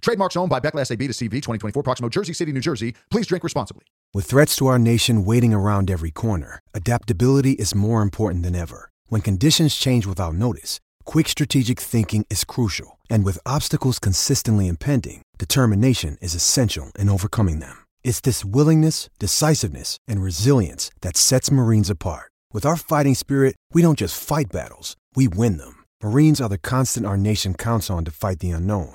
Trademarks owned by Beckless AB to CV 2024, Proximo, Jersey City, New Jersey. Please drink responsibly. With threats to our nation waiting around every corner, adaptability is more important than ever. When conditions change without notice, quick strategic thinking is crucial. And with obstacles consistently impending, determination is essential in overcoming them. It's this willingness, decisiveness, and resilience that sets Marines apart. With our fighting spirit, we don't just fight battles, we win them. Marines are the constant our nation counts on to fight the unknown.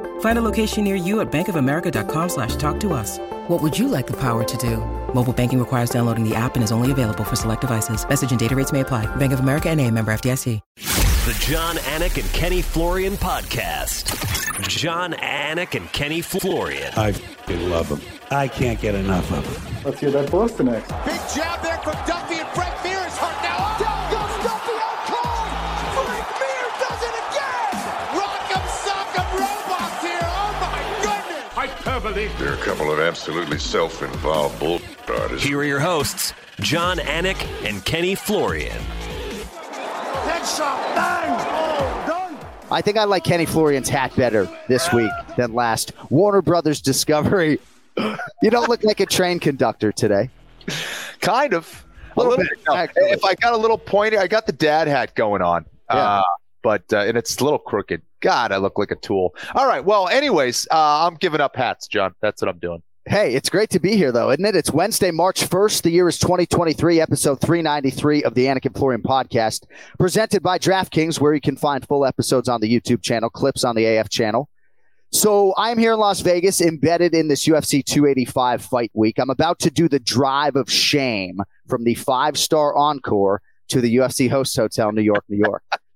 Find a location near you at bankofamerica.com slash talk to us. What would you like the power to do? Mobile banking requires downloading the app and is only available for select devices. Message and data rates may apply. Bank of America and a member FDIC. The Jon Anik and Kenny Florian podcast. Jon Anik and Kenny Florian. I love them. I can't get enough of them. Let's hear that Boston next. Big jab there from Duffy goodness. Hyperbole. They're a couple of absolutely self-involved bull artists. Here are your hosts, Jon Anik and Kenny Florian. Headshot. Bang. Done. I think I like Kenny Florian's hat better this week than last. Warner Brothers Discovery. You don't look like a train conductor today. Kind of. A Little little, bit, actually. if I got a little pointy, I got the dad hat going on. Yeah. Uh, but uh, and it's a little crooked. God, I look like a tool. All right. Well, anyways, uh, I'm giving up hats, Jon. That's what I'm doing. Hey, it's great to be here, though, isn't it? It's Wednesday, March 1st. The year is 2023, episode 393 of the Anik and Florian podcast, presented by DraftKings, where you can find full episodes on the YouTube channel, clips on the AF channel. So I'm here in Las Vegas, embedded in this UFC 285 fight week. I'm about to do the drive of shame from the five star encore to the UFC host hotel, New York, New York.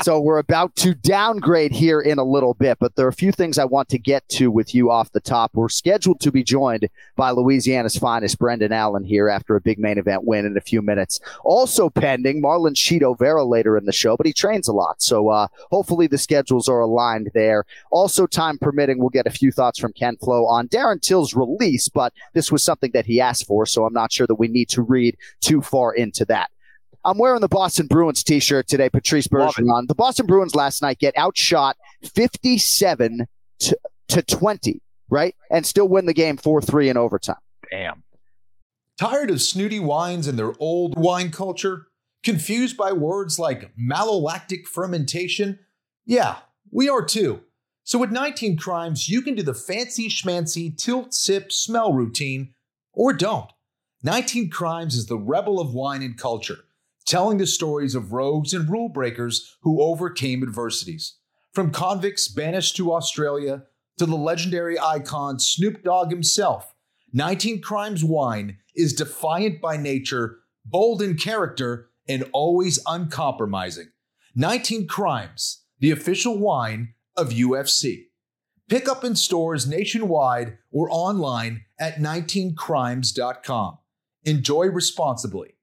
So we're about to downgrade here in a little bit, but there are a few things I want to get to with you off the top. We're scheduled to be joined by Louisiana's finest Brendan Allen here after a big main event win in a few minutes. Also pending Marlon Chito Vera later in the show, but he trains a lot. So uh, hopefully the schedules are aligned there. Also, time permitting, we'll get a few thoughts from Ken Flo on Darren Till's release, but this was something that he asked for, so I'm not sure that we need to read too far into that. I'm wearing the Boston Bruins t-shirt today, Patrice Love. Bergeron. The Boston Bruins last night get outshot 57 to, to 20, right? And still win the game 4-3 in overtime. Damn. Tired of snooty wines and their old wine culture? Confused by words like malolactic fermentation? Yeah, we are too. So with 19 Crimes, you can do the fancy schmancy tilt sip smell routine or don't. 19 Crimes is the rebel of wine and culture, telling the stories of rogues and rule breakers who overcame adversities. From convicts banished to Australia to the legendary icon Snoop Dogg himself, 19 Crimes wine is defiant by nature, bold in character, and always uncompromising. 19 Crimes, the official wine of UFC. Pick up in stores nationwide or online at 19crimes.com. Enjoy responsibly.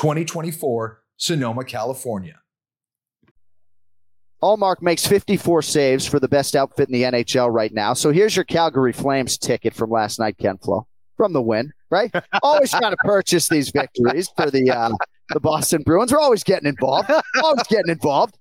2024, Sonoma, California. Ullmark makes 54 saves for the best outfit in the NHL right now. So here's your Calgary Flames ticket from last night, Ken Flo, from the win, right? Always trying to purchase these victories for the uh, the Boston Bruins. We're always getting involved. always getting involved.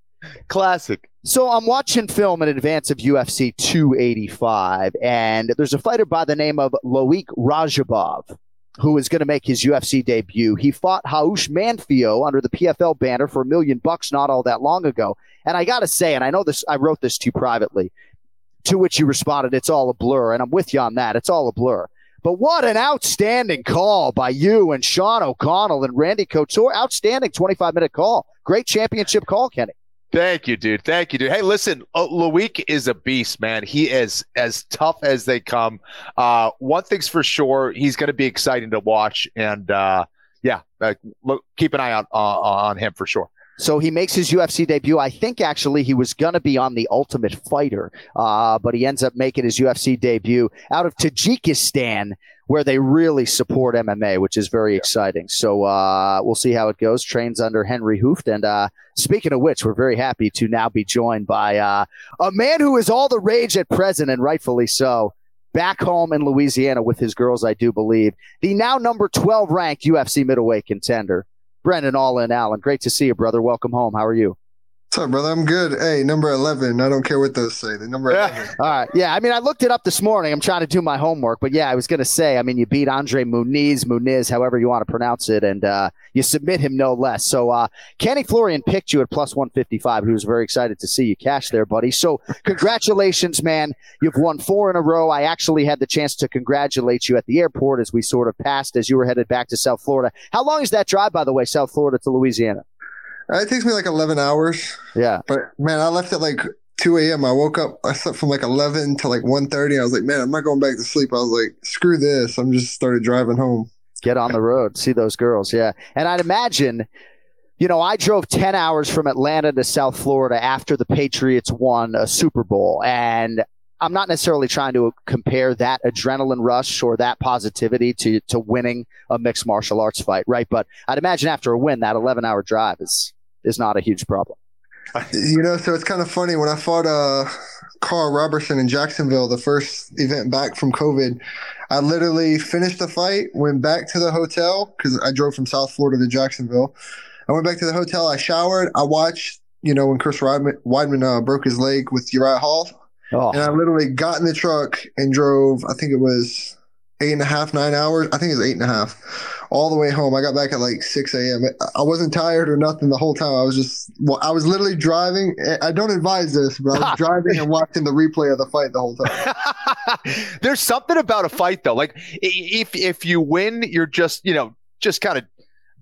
Classic. So I'm watching film in advance of UFC 285, and there's a fighter by the name of Loic Rajabov who is going to make his UFC debut. He fought Raush Manfio under the PFL banner for a million bucks not all that long ago. And I got to say, and I know this, I wrote this to you privately, to which you responded, it's all a blur. And I'm with you on that. It's all a blur. But what an outstanding call by you and Sean O'Connell and Randy Couture. Outstanding 25 minute call. Great championship call, Kenny. Thank you, dude. Thank you, dude. Hey, listen, uh, Loic is a beast, man. He is as tough as they come. Uh, one thing's for sure, he's going to be exciting to watch, and uh, yeah, uh, look, keep an eye out uh, on him for sure. So he makes his UFC debut. I think actually he was going to be on the Ultimate Fighter, uh, but he ends up making his UFC debut out of Tajikistan, where they really support MMA, which is very exciting. So uh, we'll see how it goes. Trains under Henry Hooft. And uh, speaking of which, we're very happy to now be joined by uh, a man who is all the rage at present, and rightfully so. Back home in Louisiana with his girls, I do believe. The now number 12 ranked UFC middleweight contender, Brendan All In Allen. Great to see you, brother. Welcome home. How are you? What's up, brother? I'm good. Hey, number 11. I don't care what those say. The number 11. All right. Yeah. I mean, I looked it up this morning. I'm trying to do my homework, but yeah, I was going to say, I mean, you beat Andre Muniz, Muniz, however you want to pronounce it, and uh, you submit him no less. So, uh, Kenny Florian picked you at plus 155. He was very excited to see you cash there, buddy. So, congratulations, man. You've won four in a row. I actually had the chance to congratulate you at the airport as we sort of passed as you were headed back to South Florida. How long is that drive, by the way, South Florida to Louisiana? It takes me like 11 hours. Yeah. But man, I left at like 2 a.m. I woke up, I slept from like 11 to like 1.30. I was like, man, I'm not going back to sleep. I was like, screw this. I'm just started driving home. Get on the road, see those girls. Yeah. And I'd imagine, you know, I drove 10 hours from Atlanta to South Florida after the Patriots won a Super Bowl. And I'm not necessarily trying to compare that adrenaline rush or that positivity to, to winning a mixed martial arts fight, right? But I'd imagine after a win, that 11 hour drive is is not a huge problem. You know, so it's kind of funny when I fought uh, Karl Roberson in Jacksonville, the first event back from COVID. I literally finished the fight, went back to the hotel because I drove from South Florida to Jacksonville. I went back to the hotel. I showered. I watched, you know, when Chris Weidman, Weidman uh, broke his leg with Uriah Hall. Oh. And I literally got in the truck and drove, I think it was eight and a half, nine hours. I think it was eight and a half all the way home. I got back at like 6 a.m. I wasn't tired or nothing the whole time. I was just, well, I was literally driving. I don't advise this, but I was driving and watching the replay of the fight the whole time. There's something about a fight though. Like if, if you win, you're just, you know, just kind of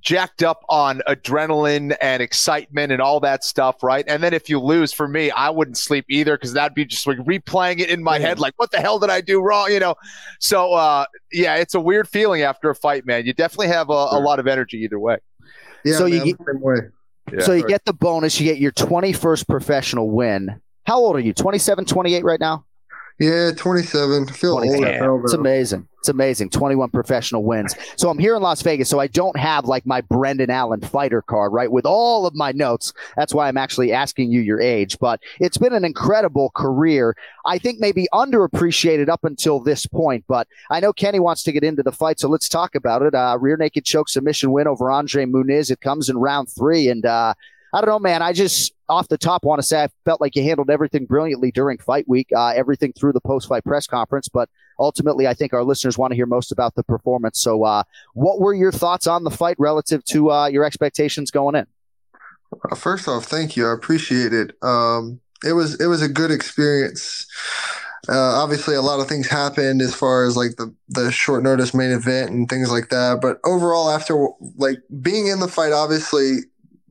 jacked up on adrenaline and excitement and all that stuff, right? And then if you lose, for me, I wouldn't sleep either because that'd be just like replaying it in my head, like, what the hell did I do wrong? You know? So, uh, yeah, it's a weird feeling after a fight, man. You definitely have a, a lot of energy either way. Yeah, so man, you get, Yeah. so you get the bonus, you get your 21st professional win. How old are you? 27, 28 right now? Yeah, 27. I feel old. as It's amazing. It's amazing. 21 professional wins. So I'm here in Las Vegas, so I don't have like my Brendan Allen fighter card, right? With all of my notes. That's why I'm actually asking you your age. But it's been an incredible career. I think maybe underappreciated up until this point. But I know Kenny wants to get into the fight, so let's talk about it. Uh, rear naked choke submission win over Andre Muniz. It comes in round three. And uh, I don't know, man. I just off the top want to say I felt like you handled everything brilliantly during fight week, uh, everything through the post fight press conference. But ultimately, I think our listeners want to hear most about the performance. So, uh, what were your thoughts on the fight relative to uh, your expectations going in? Uh, First off, thank you. I appreciate it. Um, it was it was a good experience. Uh, obviously, a lot of things happened as far as like the the short notice main event and things like that. But overall, after like being in the fight, obviously,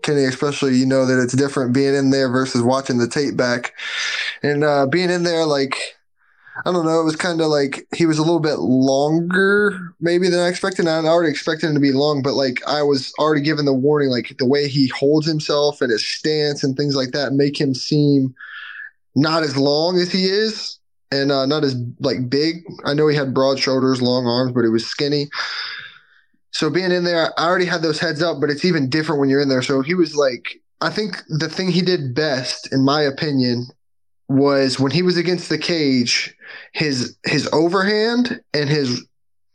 Kenny, especially, you know that it's different being in there versus watching the tape back, and uh, being in there like. I don't know. It was kind of like he was a little bit longer, maybe than I expected. I already expected him to be long, but like I was already given the warning, like the way he holds himself and his stance and things like that make him seem not as long as he is and uh, not as like big. I know he had broad shoulders, long arms, but he was skinny. So being in there, I already had those heads up, but it's even different when you're in there. So he was like, I think the thing he did best, in my opinion, was when he was against the cage, his his overhand and his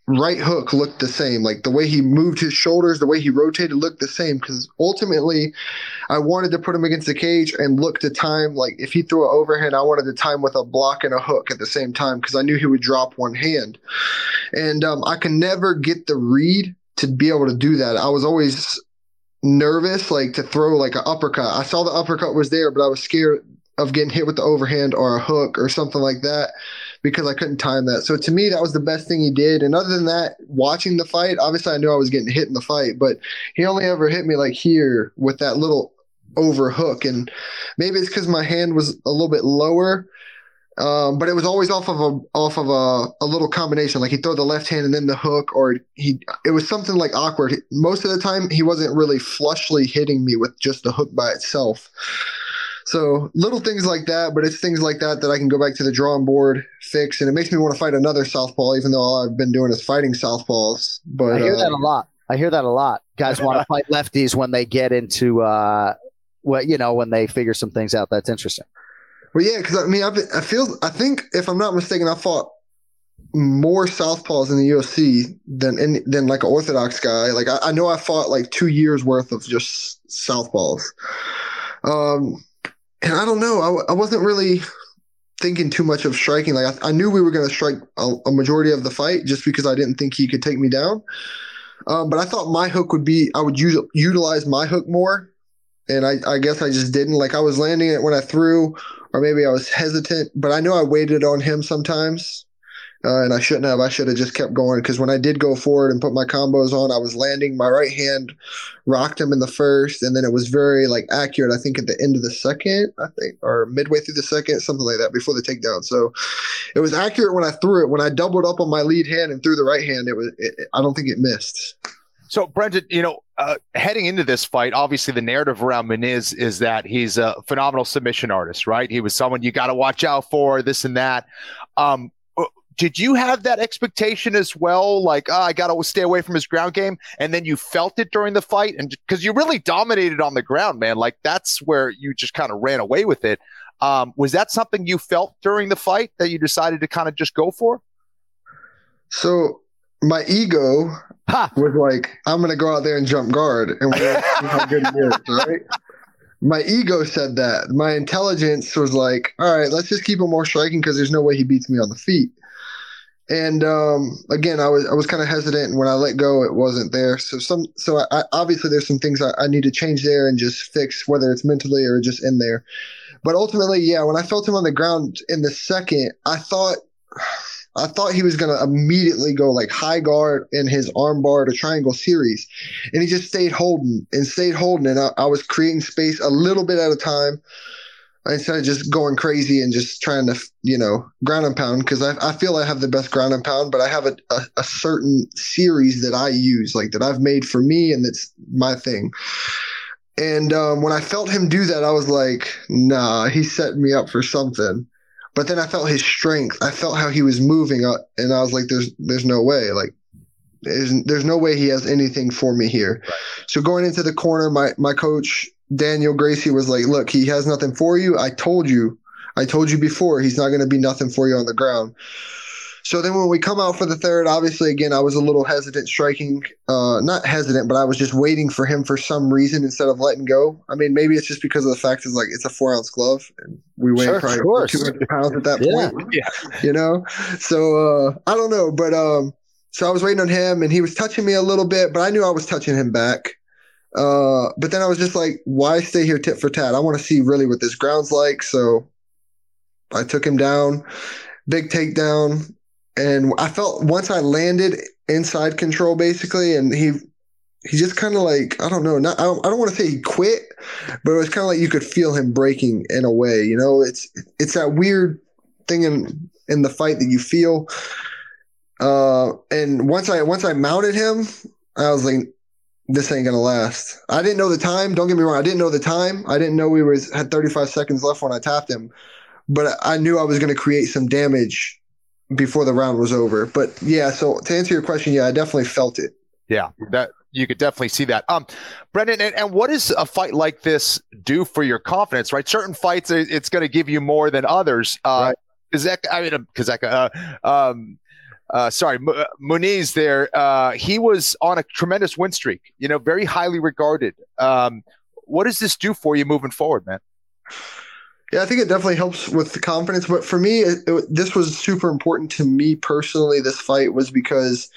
right hook looked the same. Like the way he moved his shoulders, the way he rotated looked the same. Because ultimately, I wanted to put him against the cage and look to time. Like if he threw an overhand, I wanted to time with a block and a hook at the same time because I knew he would drop one hand. And um, I can never get the read to be able to do that. I was always nervous, like to throw like an uppercut. I saw the uppercut was there, but I was scared of getting hit with the overhand or a hook or something like that because I couldn't time that. So to me, that was the best thing he did. And other than that, watching the fight, obviously I knew I was getting hit in the fight, but he only ever hit me like here with that little over hook. And maybe it's because my hand was a little bit lower. Um, but it was always off of a off of a, a little combination. Like he'd throw the left hand and then the hook, or he it was something like awkward. Most of the time, he wasn't really flushly hitting me with just the hook by itself. So little things like that, but it's things like that that I can go back to the drawing board, fix, and it makes me want to fight another southpaw, even though all I've been doing is fighting southpaws. But I hear uh, that a lot. I hear that a lot. Guys want to fight lefties when they get into uh, what you know when they figure some things out. That's interesting. Well, yeah, because I mean, I've I feel I think if I'm not mistaken, I fought more southpaws in the UFC than in, than like an orthodox guy. Like I, I know I fought like two years worth of just southpaws. Um, and I don't know. I, I wasn't really thinking too much of striking. Like I, I knew we were going to strike a, a, majority of the fight just because I didn't think he could take me down. Um, but I thought my hook would be I would use, utilize my hook more, and I, I guess I just didn't. Like I was landing it when I threw, or maybe I was hesitant. But I know I waited on him sometimes uh, and I shouldn't have. I should have just kept going because when I did go forward and put my combos on, I was landing. My right hand rocked him in the first, and then it was very like accurate. I think at the end of the second, I think, or midway through the second, something like that, before the takedown. So it was accurate when I threw it. When I doubled up on my lead hand and threw the right hand, it was. It, I don't think it missed. So, Brendan, you know, uh, heading into this fight, obviously the narrative around Muniz is that he's a phenomenal submission artist, right? He was someone you got to watch out for, this and that. Um, did you have that expectation as well? Like, oh, I got to stay away from his ground game. And then you felt it during the fight. And because you really dominated on the ground, man, like that's where you just kind of ran away with it. Um, was that something you felt during the fight that you decided to kind of just go for? So my ego was like, I'm going to go out there and jump guard and see how good he is, right? My ego said that. My intelligence was like, all right, let's just keep him more striking because there's no way he beats me on the feet. And um, again, I was I was kind of hesitant, when I let go, it wasn't there. So some so I, I, obviously there's some things I, I need to change there and just fix, whether it's mentally or just in there. But ultimately, yeah, when I felt him on the ground in the second, I thought I thought he was going to immediately go like high guard in his arm bar to triangle series. And he just stayed holding and stayed holding. And I, I was creating space a little bit at a time instead of just going crazy and just trying to, you know, ground and pound, because I, I feel I have the best ground and pound, but I have a, a, a, certain series that I use, like that I've made for me, and that's my thing. And um, when I felt him do that, I was like, nah, he's setting me up for something. But then I felt his strength. I felt how he was moving uh, and I was like, there's there's no way. Like there's, there's no way he has anything for me here. Right. So going into the corner, my my coach Daniel Gracie was like, "Look, he has nothing for you. I told you. I told you before. He's not going to be nothing for you on the ground." So then when we come out for the third, obviously again I was a little hesitant striking, uh, not hesitant, but I was just waiting for him for some reason instead of letting go. I mean, maybe it's just because of the fact is like it's a four ounce glove and we weigh sure, probably two hundred pounds at that yeah. point. Yeah. You know, so uh, I don't know, but um, so I was waiting on him and he was touching me a little bit, but I knew I was touching him back. Uh, but then I was just like, why stay here tit for tat? I want to see really what this ground's like. So I took him down, big takedown. And I felt once I landed inside control basically, and he he just kind of like I don't know, not I don't, don't want to say he quit, but it was kind of like you could feel him breaking in a way. You know, it's it's that weird thing in in the fight that you feel. Uh, and once I once I mounted him, I was like, this ain't gonna last. I didn't know the time. Don't get me wrong. I didn't know the time. I didn't know we was had 35 seconds left when I tapped him, but I knew I was gonna create some damage before the round was over. But yeah, so to answer your question, yeah, I definitely felt it. Yeah, that you could definitely see that. Um, Brendan, and, and what does a fight like this do for your confidence? Right, certain fights it's going to give you more than others. Uh, right. Is that I mean, because uh, um, uh, sorry, M- uh, Muniz there, uh, he was on a tremendous win streak, you know, very highly regarded. Um, what does this do for you moving forward, man? Yeah, I think it definitely helps with the confidence. But for me, it, it, this was super important to me personally. This fight was because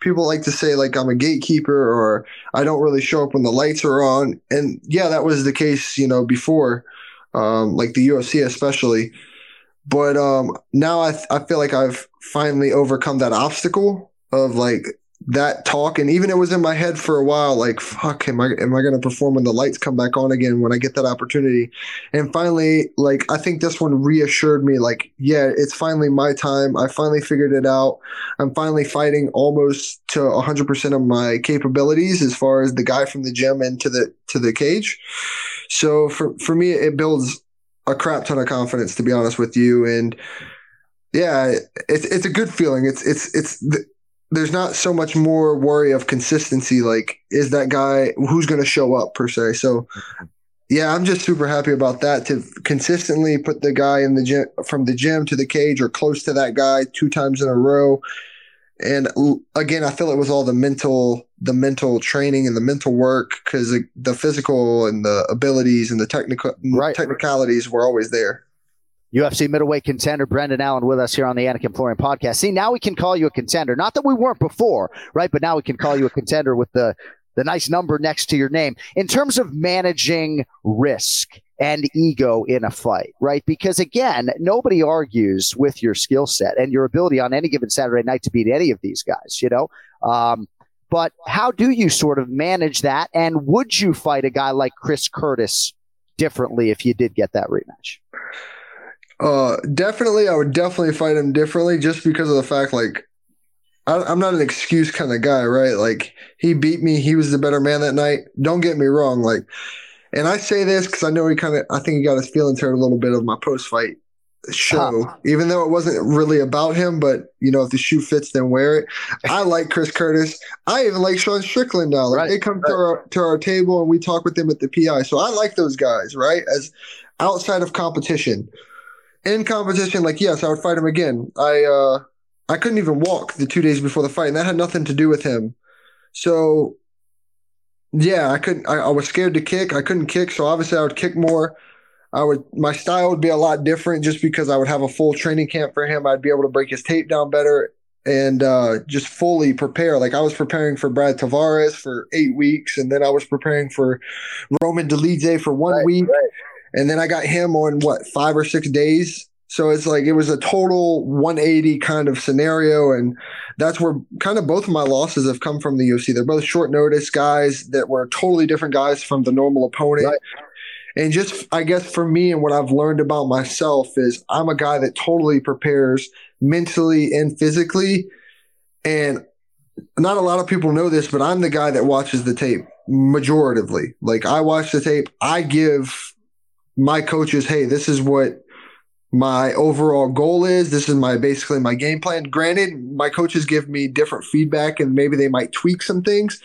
people like to say like I'm a gatekeeper or I don't really show up when the lights are on. And yeah, that was the case, you know, before, um, like the UFC especially. But um, now I, I feel like I've finally overcome that obstacle of like that talk and even it was in my head for a while like fuck am i am i going to perform when the lights come back on again when i get that opportunity? And finally like i think this one reassured me like yeah it's finally my time. I finally figured it out. I'm finally fighting almost to 100% of my capabilities as far as the guy from the gym into the to the cage. So for for me it builds a crap ton of confidence to be honest with you. And yeah, it's it's a good feeling. It's it's it's there's not so much more worry of consistency. Like, is that guy who's going to show up per se? So, yeah, I'm just super happy about that to consistently put the guy in the gym from the gym to the cage or close to that guy two times in a row. And again, I feel it was all the mental, the mental training and the mental work because the physical and the abilities and the technical right. technicalities were always there. UFC middleweight contender Brendan Allen with us here on the Anik and Florian podcast. See, now we can call you a contender. Not that we weren't before, right? But now we can call you a contender with the the nice number next to your name. In terms of managing risk and ego in a fight, right? Because again, nobody argues with your skill set and your ability on any given Saturday night to beat any of these guys, you know? Um, but how do you sort of manage that? And would you fight a guy like Chris Curtis differently if you did get that rematch? Uh, definitely, I would definitely fight him differently just because of the fact, like, I, am not an excuse kind of guy, right? Like, he beat me. He was the better man that night. Don't get me wrong. Like, and I say this because I know he kind of, I think he got his feelings hurt a little bit of my post fight show, huh. even though it wasn't really about him. But, you know, if the shoe fits, then wear it. I like Chris Curtis. I even like Sean Strickland now. Like, right, they come right. to, our, to our table and we talk with them at the PI. So I like those guys, right? As outside of competition in competition, like yes, I would fight him again. I uh I couldn't even walk the two days before the fight, and that had nothing to do with him. So yeah, I couldn't. I, I was scared to kick. I couldn't kick, so obviously I would kick more. I would my style would be a lot different just because I would have a full training camp for him. I'd be able to break his tape down better and uh, just fully prepare. Like I was preparing for Brad Tavares for eight weeks, and then I was preparing for Roman Dolidze for one right, week. Right and then I got him on what five or six days. So it's like it was a total 180 kind of scenario, and that's where kind of both of my losses have come from the UFC. They're both short notice guys that were totally different guys from the normal opponent. Right. And just I guess for me and what I've learned about myself is I'm a guy that totally prepares mentally and physically. And not a lot of people know this, but I'm the guy that watches the tape majoritively. Like I watch the tape, I give my coaches, hey, this is what my overall goal is. This is my basically my game plan. Granted, my coaches give me different feedback and maybe they might tweak some things.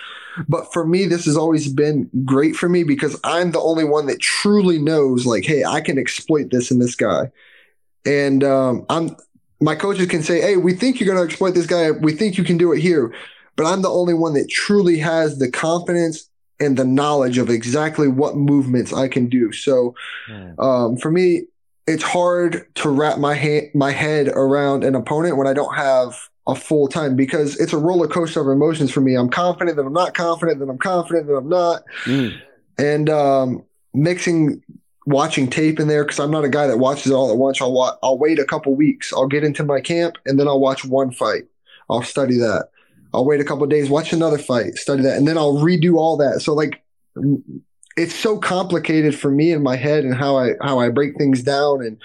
But for me, this has always been great for me because I'm the only one that truly knows, like, hey, I can exploit this in this guy. And um, I'm my coaches can say, hey, we think you're going to exploit this guy. We think you can do it here. But I'm the only one that truly has the confidence and the knowledge of exactly what movements I can do. So hmm. um, for me, it's hard to wrap my ha- my head around an opponent when I don't have a full time because it's a roller coaster of emotions for me. I'm confident that I'm not confident that I'm confident that I'm not, mm. and um, mixing watching tape in there because I'm not a guy that watches it all at once. I'll wa- I'll wait a couple weeks. I'll get into my camp and then I'll watch one fight. I'll study that. I'll wait a couple days, watch another fight, study that, and then I'll redo all that. So like it's so complicated for me in my head and how I how I break things down and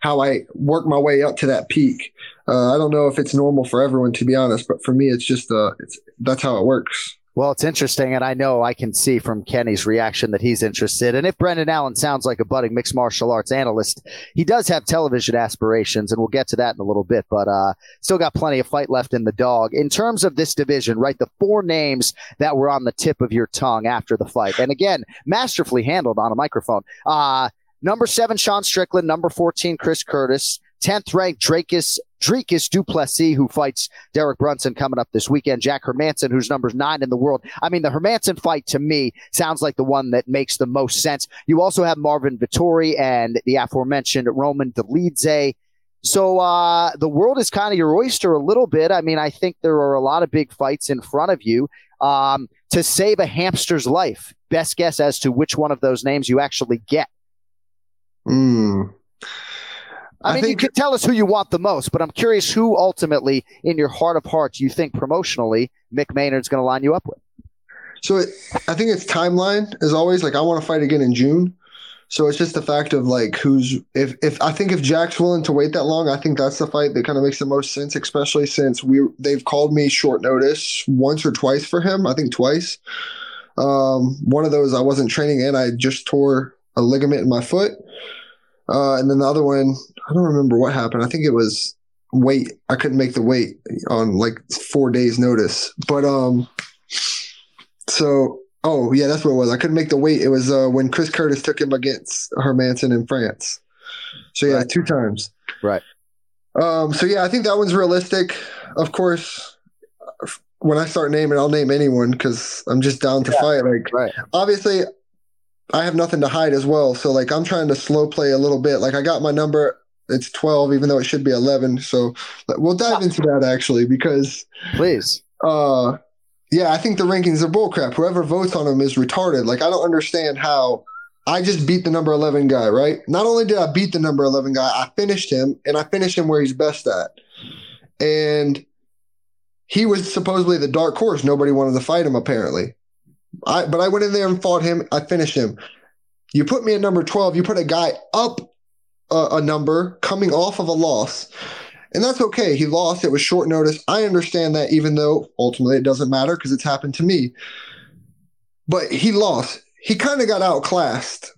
how I work my way up to that peak. Uh, I don't know if it's normal for everyone to be honest, but for me, it's just uh, it's that's how it works. Well, it's interesting, and I know I can see from Kenny's reaction that he's interested. And if Brendan Allen sounds like a budding mixed martial arts analyst, he does have television aspirations, and we'll get to that in a little bit. But uh, still got plenty of fight left in the dog. In terms of this division, right, the four names that were on the tip of your tongue after the fight, and again, masterfully handled on a microphone. Uh, number seven, Sean Strickland. Number fourteen, Chris Curtis. 10th ranked Dricus Dricus Du Plessis, who fights Derek Brunson coming up this weekend. Jack Hermansson, who's number nine in the world. I mean, the Hermansson fight to me sounds like the one that makes the most sense. You also have Marvin Vettori and the aforementioned Roman Dolidze. So uh, the world is kind of your oyster a little bit. I mean, I think there are a lot of big fights in front of you. Um, to save a hamster's life, best guess as to which one of those names you actually get. Hmm. I, mean, you can tell us who you want the most, but I'm curious who ultimately, in your heart of hearts, you think promotionally Mick Maynard's going to line you up with. So it, I think it's timeline as always. Like I want to fight again in June, so it's just the fact of like who's if if I think if Jack's willing to wait that long, I think that's the fight that kind of makes the most sense, especially since we they've called me short notice once or twice for him. I think twice. Um, one of those I wasn't training in. I just tore a ligament in my foot. Uh, and then the other one, I don't remember what happened. I think it was weight. I couldn't make the weight on like four days notice. But um, so oh yeah, that's what it was. I couldn't make the weight. It was uh when Chris Curtis took him against Hermansson in France. So yeah, right. two times. Right. Um. So yeah, I think that one's realistic. Of course, when I start naming, I'll name anyone because I'm just down to yeah, fight. Like, right. obviously, I have nothing to hide as well. So like I'm trying to slow play a little bit. Like I got my number. It's 12, even though it should be 11. So we'll dive into that actually because please. Uh, yeah, I think the rankings are bullcrap. Whoever votes on them is retarded. Like I don't understand how I just beat the number 11 guy, right? Not only did I beat the number 11 guy, I finished him and I finished him where he's best at. And he was supposedly the dark horse. Nobody wanted to fight him apparently. I but I went in there and fought him. I finished him. You put me at number 12. You put a guy up a, a number coming off of a loss. And that's okay. He lost. It was short notice. I understand that, even though ultimately it doesn't matter because it's happened to me. But he lost. He kind of got outclassed.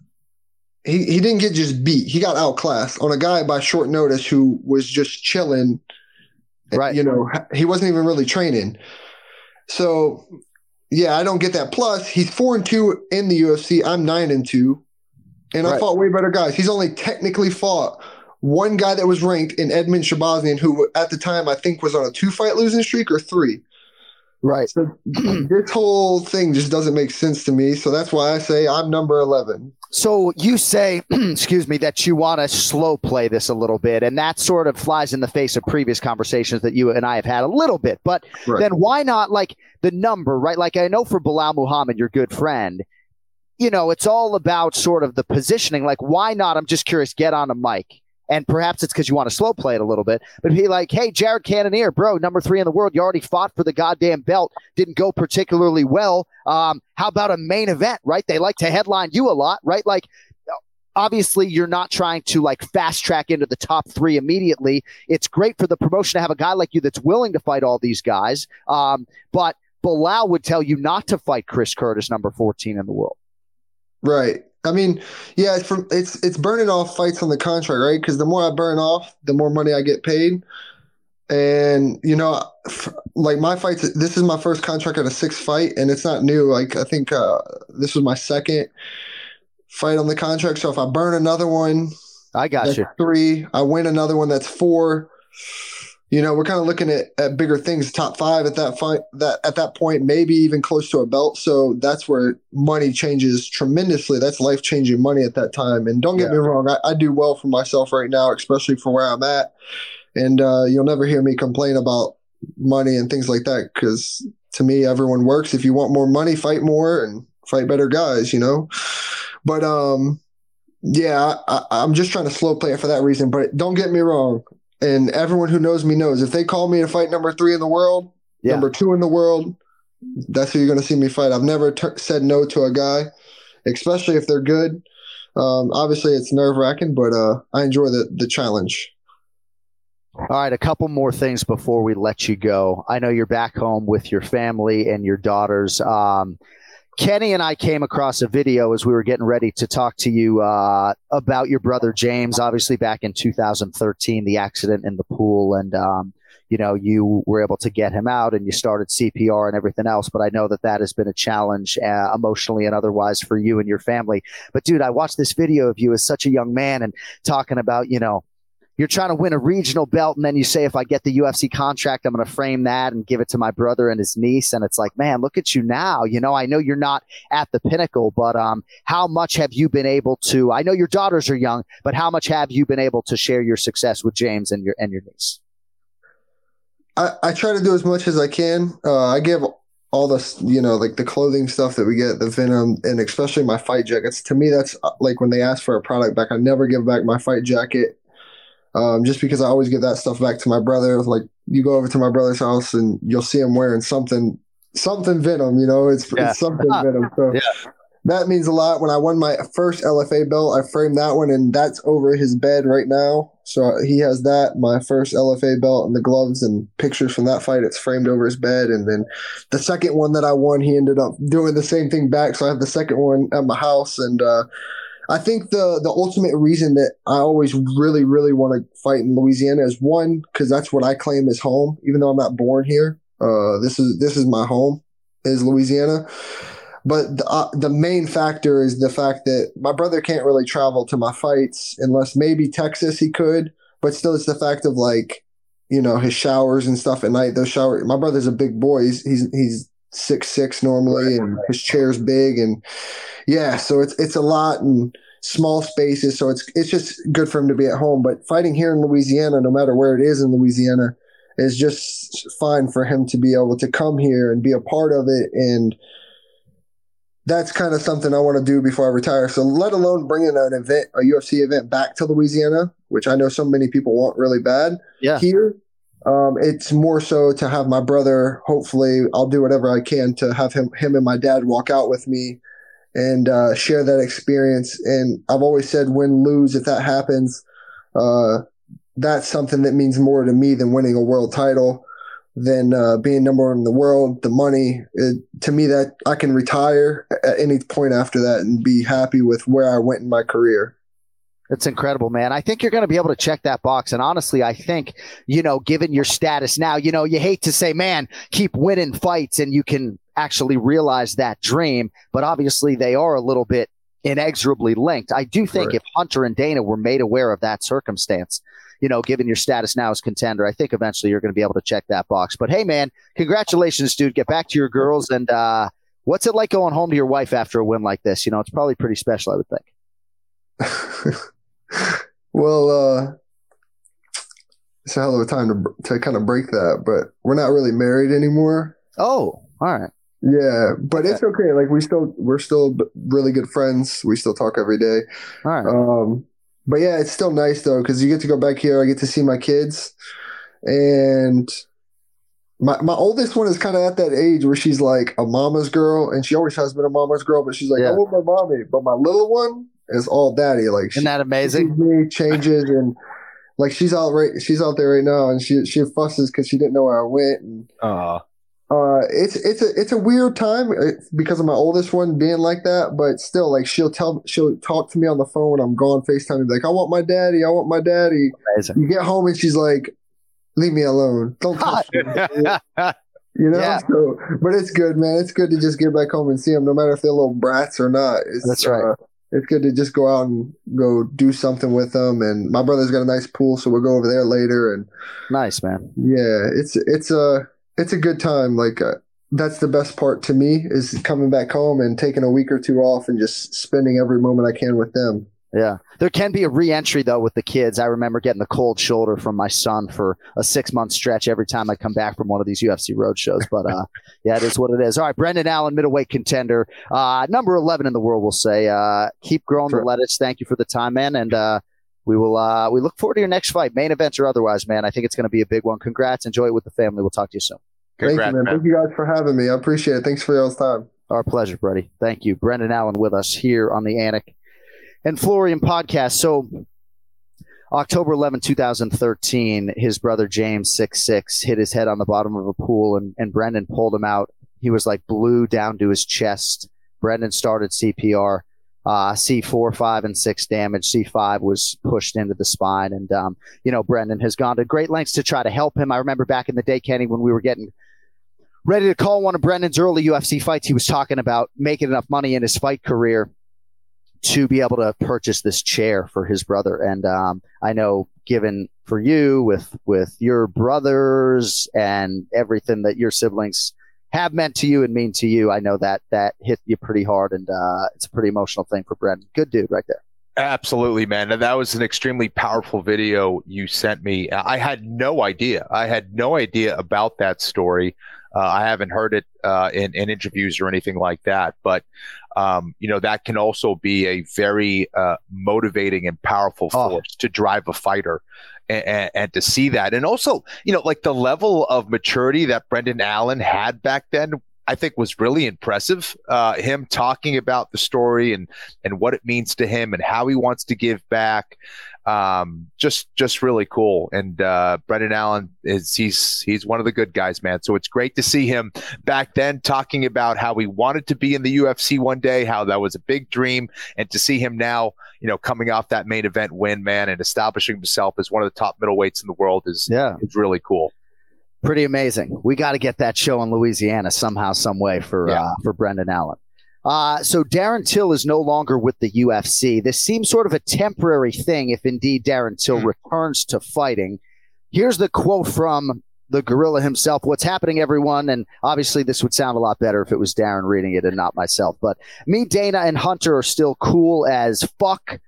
He, he didn't get just beat. He got outclassed on a guy by short notice who was just chilling. Right. You know, he wasn't even really training. So yeah, I don't get that. Plus, he's four and two in the UFC. I'm nine and two, and right. I fought way better guys. He's only technically fought one guy that was ranked in Edmen Shahbazyan, who at the time I think was on a two fight losing streak or three. Right. So this whole thing just doesn't make sense to me. So that's why I say I'm number 11. So you say, excuse me, that you want to slow play this a little bit, and that sort of flies in the face of previous conversations that you and I have had a little bit. But right. then why not like the number, right? Like I know for Belal Muhammad, your good friend, you know, it's all about sort of the positioning. Like, why not? I'm just curious, get on a mic and perhaps it's because you want to slow play it a little bit. But be like, hey, Jared Cannonier, bro, number three in the world. You already fought for the goddamn belt. Didn't go particularly well. Um, how about a main event, right? They like to headline you a lot, right? Like, obviously you're not trying to like fast track into the top three immediately. It's great for the promotion to have a guy like you that's willing to fight all these guys. Um, but Belal would tell you not to fight Chris Curtis, number 14 in the world. Right. I mean, yeah, it's from it's it's burning off fights on the contract, right? Because the more I burn off, the more money I get paid. And you know, like my fights, this is my first contract at a six fight, and it's not new. Like I think uh, this was my second fight on the contract. So if I burn another one, I got you three. I win another one, that's four you know, we're kind of looking at, at bigger things, top five at that fight, that at that point, maybe even close to a belt. So that's where money changes tremendously. That's life changing money at that time. And don't get yeah. me wrong, I, I, do well for myself right now, especially for where I'm at. And uh, you'll never hear me complain about money and things like that because to me, everyone works. If you want more money, fight more and fight better guys. You know, but um, yeah, I, I'm just trying to slow play it for that reason. But don't get me wrong, and everyone who knows me knows if they call me to fight number three in the world, yeah. number two in the world, that's who you're going to see me fight. I've never t- said no to a guy, especially if they're good. Um, obviously, it's nerve wracking, but uh, I enjoy the the challenge. All right, a couple more things before we let you go. I know you're back home with your family and your daughters. Um, Kenny and I came across a video as we were getting ready to talk to you uh, about your brother James. Obviously, back in 2013, the accident in the pool, and um, you know you were able to get him out, and you started CPR and everything else. But I know that that has been a challenge uh, emotionally and otherwise for you and your family. But dude, I watched this video of you as such a young man and talking about you know you're trying to win a regional belt, and then you say, if I get the UFC contract, I'm going to frame that and give it to my brother and his niece. And it's like, man, look at you now. You know, I know you're not at the pinnacle, but um, how much have you been able to? I know your daughters are young, but how much have you been able to share your success with James and your and your niece? I, I try to do as much as I can. Uh, I give all the you know like the clothing stuff that we get, the Venum, and especially my fight jackets. To me, that's uh, like when they ask for a product back. I never give back my fight jacket, um, just because I always give that stuff back to my brother. Like you go over to my brother's house and you'll see him wearing something, something Venum. You know, it's, yeah. it's something Venum. So. Yeah that means a lot. When I won my first LFA belt, I framed that one, and that's over his bed right now. So he has that, my first LFA belt, and the gloves and pictures from that fight. It's framed over his bed. And then the second one that I won, he ended up doing the same thing back. So I have the second one at my house. And uh, I think the the ultimate reason that I always really, really want to fight in Louisiana is one because that's what I claim is home, even though I'm not born here. Uh, this is this is my home, is Louisiana. But the, uh, the main factor is the fact that my brother can't really travel to my fights unless maybe Texas he could. But still, it's the fact of like, you know, his showers and stuff at night. Those showers. My brother's a big boy. He's he's, he's six six normally, and his chair's big, and yeah, so it's it's a lot and small spaces. So it's it's just good for him to be at home. But fighting here in Louisiana, no matter where it is in Louisiana, is just fine for him to be able to come here and be a part of it and that's kind of something I want to do before I retire. So let alone bringing an event, a UFC event back to Louisiana, which I know so many people want really bad. Yeah. Here, um, it's more so to have my brother. Hopefully, I'll do whatever I can to have him, him and my dad walk out with me and uh, share that experience. And I've always said, win, lose, if that happens, uh, that's something that means more to me than winning a world title than uh, being number one in the world. The money, it, to me, that I can retire at any point after that and be happy with where I went in my career. That's incredible, man. I think you're going to be able to check that box. And honestly, I think, you know, given your status now, you know, you hate to say, man, keep winning fights and you can actually realize that dream. But obviously, they are a little bit inexorably linked. I do think right. if Hunter and Dana were made aware of that circumstance, you know, given your status now as contender, I think eventually you're going to be able to check that box. But hey, man, congratulations, dude. Get back to your girls. And uh, what's it like going home to your wife after a win like this? You know, it's probably pretty special, I would think. well, uh, it's a hell of a time to to kind of break that, but we're not really married anymore. Oh, all right. Yeah, but okay. it's okay. Like we still we're still really good friends. We still talk every day. All right. Um, but yeah, it's still nice though because you get to go back here. I get to see my kids, and my my oldest one is kind of at that age where she's like a mama's girl, and she always has been a mama's girl. But she's like, yeah. I want my mommy. But my little one is all daddy. Like, isn't that amazing? Changes and. Like she's out right, she's out there right now, and she she fusses because she didn't know where I went. And, Aww. Uh, it's it's a it's a weird time uh, because of my oldest one being like that, but still, like she'll tell she'll talk to me on the phone when I'm gone Facetime. Like, I want my daddy, I want my daddy. Amazing. You get home and she's like, "Leave me alone, don't touch me." you know, yeah. so but it's good, man. It's good to just get back home and see them, no matter if they're little brats or not. It's, That's right. Uh, it's good to just go out and go do something with them. And my brother's got a nice pool, so we'll go over there later. And nice, man. Yeah, it's it's a. It's a good time. Like uh, that's the best part to me is coming back home and taking a week or two off and just spending every moment I can with them. Yeah. There can be a re-entry though with the kids. I remember getting the cold shoulder from my son for a six month stretch every time I come back from one of these UFC road shows. But uh, yeah, it is what it is. All right, Brendan Allen, middleweight contender, uh, number eleven in the world. We'll say. Uh, keep growing sure. the lettuce. Thank you for the time, man, and uh, we will. Uh, we look forward to your next fight, main events or otherwise, man. I think it's going to be a big one. Congrats. Enjoy it with the family. We'll talk to you soon. Congrats, Thank you, man. man. Thank you guys for having me. I appreciate it. Thanks for y'all's time. Our pleasure, buddy. Thank you. Brendan Allen with us here on the Anik and Florian podcast. So, October 11, 2013, his brother James, six six, hit his head on the bottom of a pool, and, and Brendan pulled him out. He was like blue down to his chest. Brendan started CPR. Uh, C4, 5, and 6 damage. C5 was pushed into the spine. And, um, you know, Brendan has gone to great lengths to try to help him. I remember back in the day, Kenny, when we were getting ready to call one of Brendan's early UFC fights, he was talking about making enough money in his fight career to be able to purchase this chair for his brother. And um, I know, given for you with with your brothers and everything that your siblings have meant to you and mean to you, I know that that hit you pretty hard, and uh, it's a pretty emotional thing for Brendan. Good dude, right there. Absolutely, man. And that was an extremely powerful video you sent me. I had no idea. I had no idea about that story. Uh, I haven't heard it uh, in, in interviews or anything like that. But, um, you know, that can also be a very uh, motivating and powerful Oh. force to drive a fighter. And, and to see that, and also, you know, like the level of maturity that Brendan Allen had back then, I think was really impressive. Uh, him talking about the story and and what it means to him and how he wants to give back, um, just just really cool. And uh, Brendan Allen is he's he's one of the good guys, man. So it's great to see him back then talking about how he wanted to be in the UFC one day, how that was a big dream, and to see him now, you know, coming off that main event win, man, and establishing himself as one of the top middleweights in the world is Yeah. is really cool. Pretty amazing. We got to get that show in Louisiana somehow, some way for Yeah. uh, for Brendan Allen. Uh, so Darren Till is no longer with the UFC. This seems sort of a temporary thing, if indeed Darren Till returns to fighting. Here's the quote from the gorilla himself. What's happening, everyone? And obviously, this would sound a lot better if it was Darren reading it and not myself. But me, Dana, and Hunter are still cool as fuck.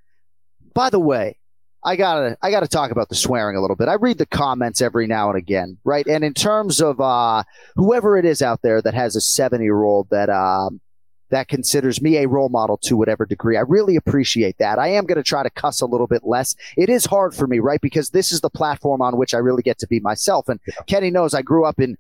By the way, I gotta I gotta talk about the swearing a little bit. I read the comments every now and again, right? And in terms of uh, whoever it is out there that has a seven year old that um, that considers me a role model to whatever degree, I really appreciate that. I am gonna try to cuss a little bit less. It is hard for me, right? Because this is the platform on which I really get to be myself. And Kenny knows I grew up in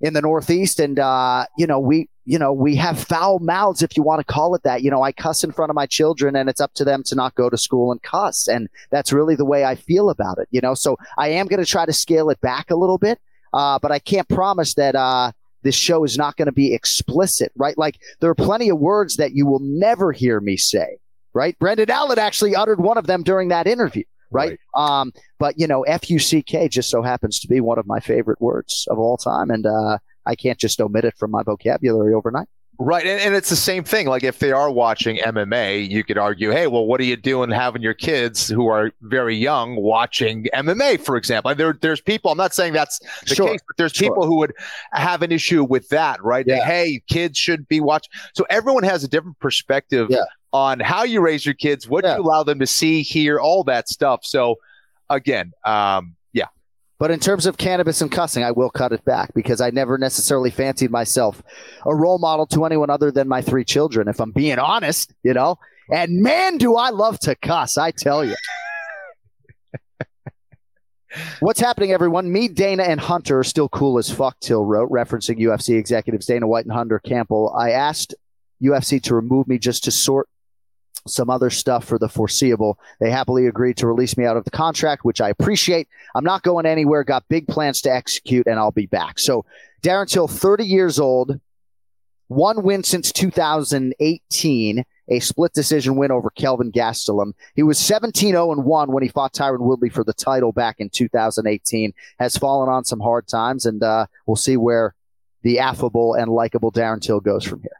in the Northeast, and uh, you know we you know we have foul mouths, if you want to call it that. You know, I cuss in front of my children, and it's up to them to not go to school and cuss, and that's really the way I feel about it. You know, so I am going to try to scale it back a little bit, uh, but I can't promise that. Uh, this show is not going to be explicit, right? Like there are plenty of words that you will never hear me say, right? Brendan Allen actually uttered one of them during that interview, right? Um, but you know, F U C K just so happens to be one of my favorite words of all time, and uh, I can't just omit it from my vocabulary overnight. Right. And, and it's the same thing. Like if they are watching MMA, you could argue, hey, well, what are you doing having your kids who are very young watching MMA, for example? And there, there's people, I'm not saying that's the Sure. case, but there's Sure. people who would have an issue with that, right? That, hey, kids should be watching. So everyone has a different perspective Yeah. on how you raise your kids, what you allow them to see, hear, all that stuff. So again, um, yeah. But in terms of cannabis and cussing, I will cut it back because I never necessarily fancied myself a role model to anyone other than my three children, if I'm being honest, you know? And man, do I love to cuss, I tell you. What's happening, everyone? Me, Dana, and Hunter are still cool as fuck, Till wrote, referencing UFC executives Dana White and Hunter Campbell. I asked UFC to remove me just to sort some other stuff for the foreseeable. They happily agreed to release me out of the contract, which I appreciate. I'm not going anywhere, got big plans to execute, and I'll be back. So, Darren Till, 30 years old, one win since 2018, a split decision win over Kelvin Gastelum. He was 17 0 1 when he fought Tyron Woodley for the title back in 2018. Has fallen on some hard times, and uh, we'll see where the affable and likable Darren Till goes from here.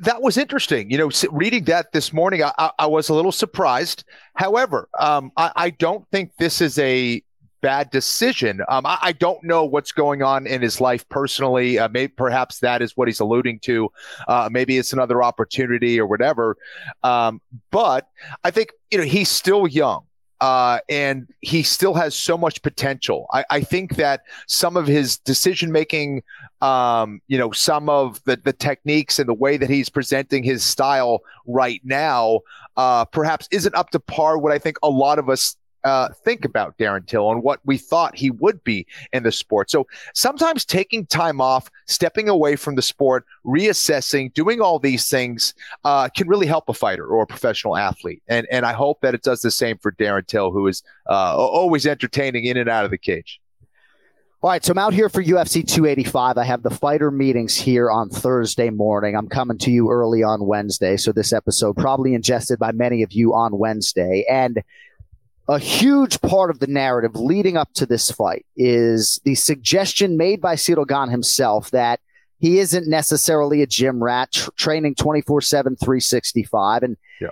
That was interesting. You know, reading that this morning, I, I, was a little surprised. However, um, I, I don't think this is a bad decision. Um, I, I don't know what's going on in his life personally. Uh, maybe perhaps that is what he's alluding to. Uh, maybe it's another opportunity or whatever. Um, but I think you know he's still young. Uh, and he still has so much potential. I, I think that some of his decision making, um, you know, some of the, the techniques and the way that he's presenting his style right now, uh, perhaps isn't up to par what I think a lot of us uh, think about Darren Till and what we thought he would be in the sport. So sometimes taking time off, stepping away from the sport, reassessing, doing all these things uh, can really help a fighter or a professional athlete. And and I hope that it does the same for Darren Till, who is uh, always entertaining in and out of the cage. All right, so I'm out here for UFC 285. I have the fighter meetings here on Thursday morning. I'm coming to you early on Wednesday, so this episode probably ingested by many of you on Wednesday. And a huge part of the narrative leading up to this fight is the suggestion made by Ciryl Gane himself that he isn't necessarily a gym rat tr- training 24 7, 365. And Yeah.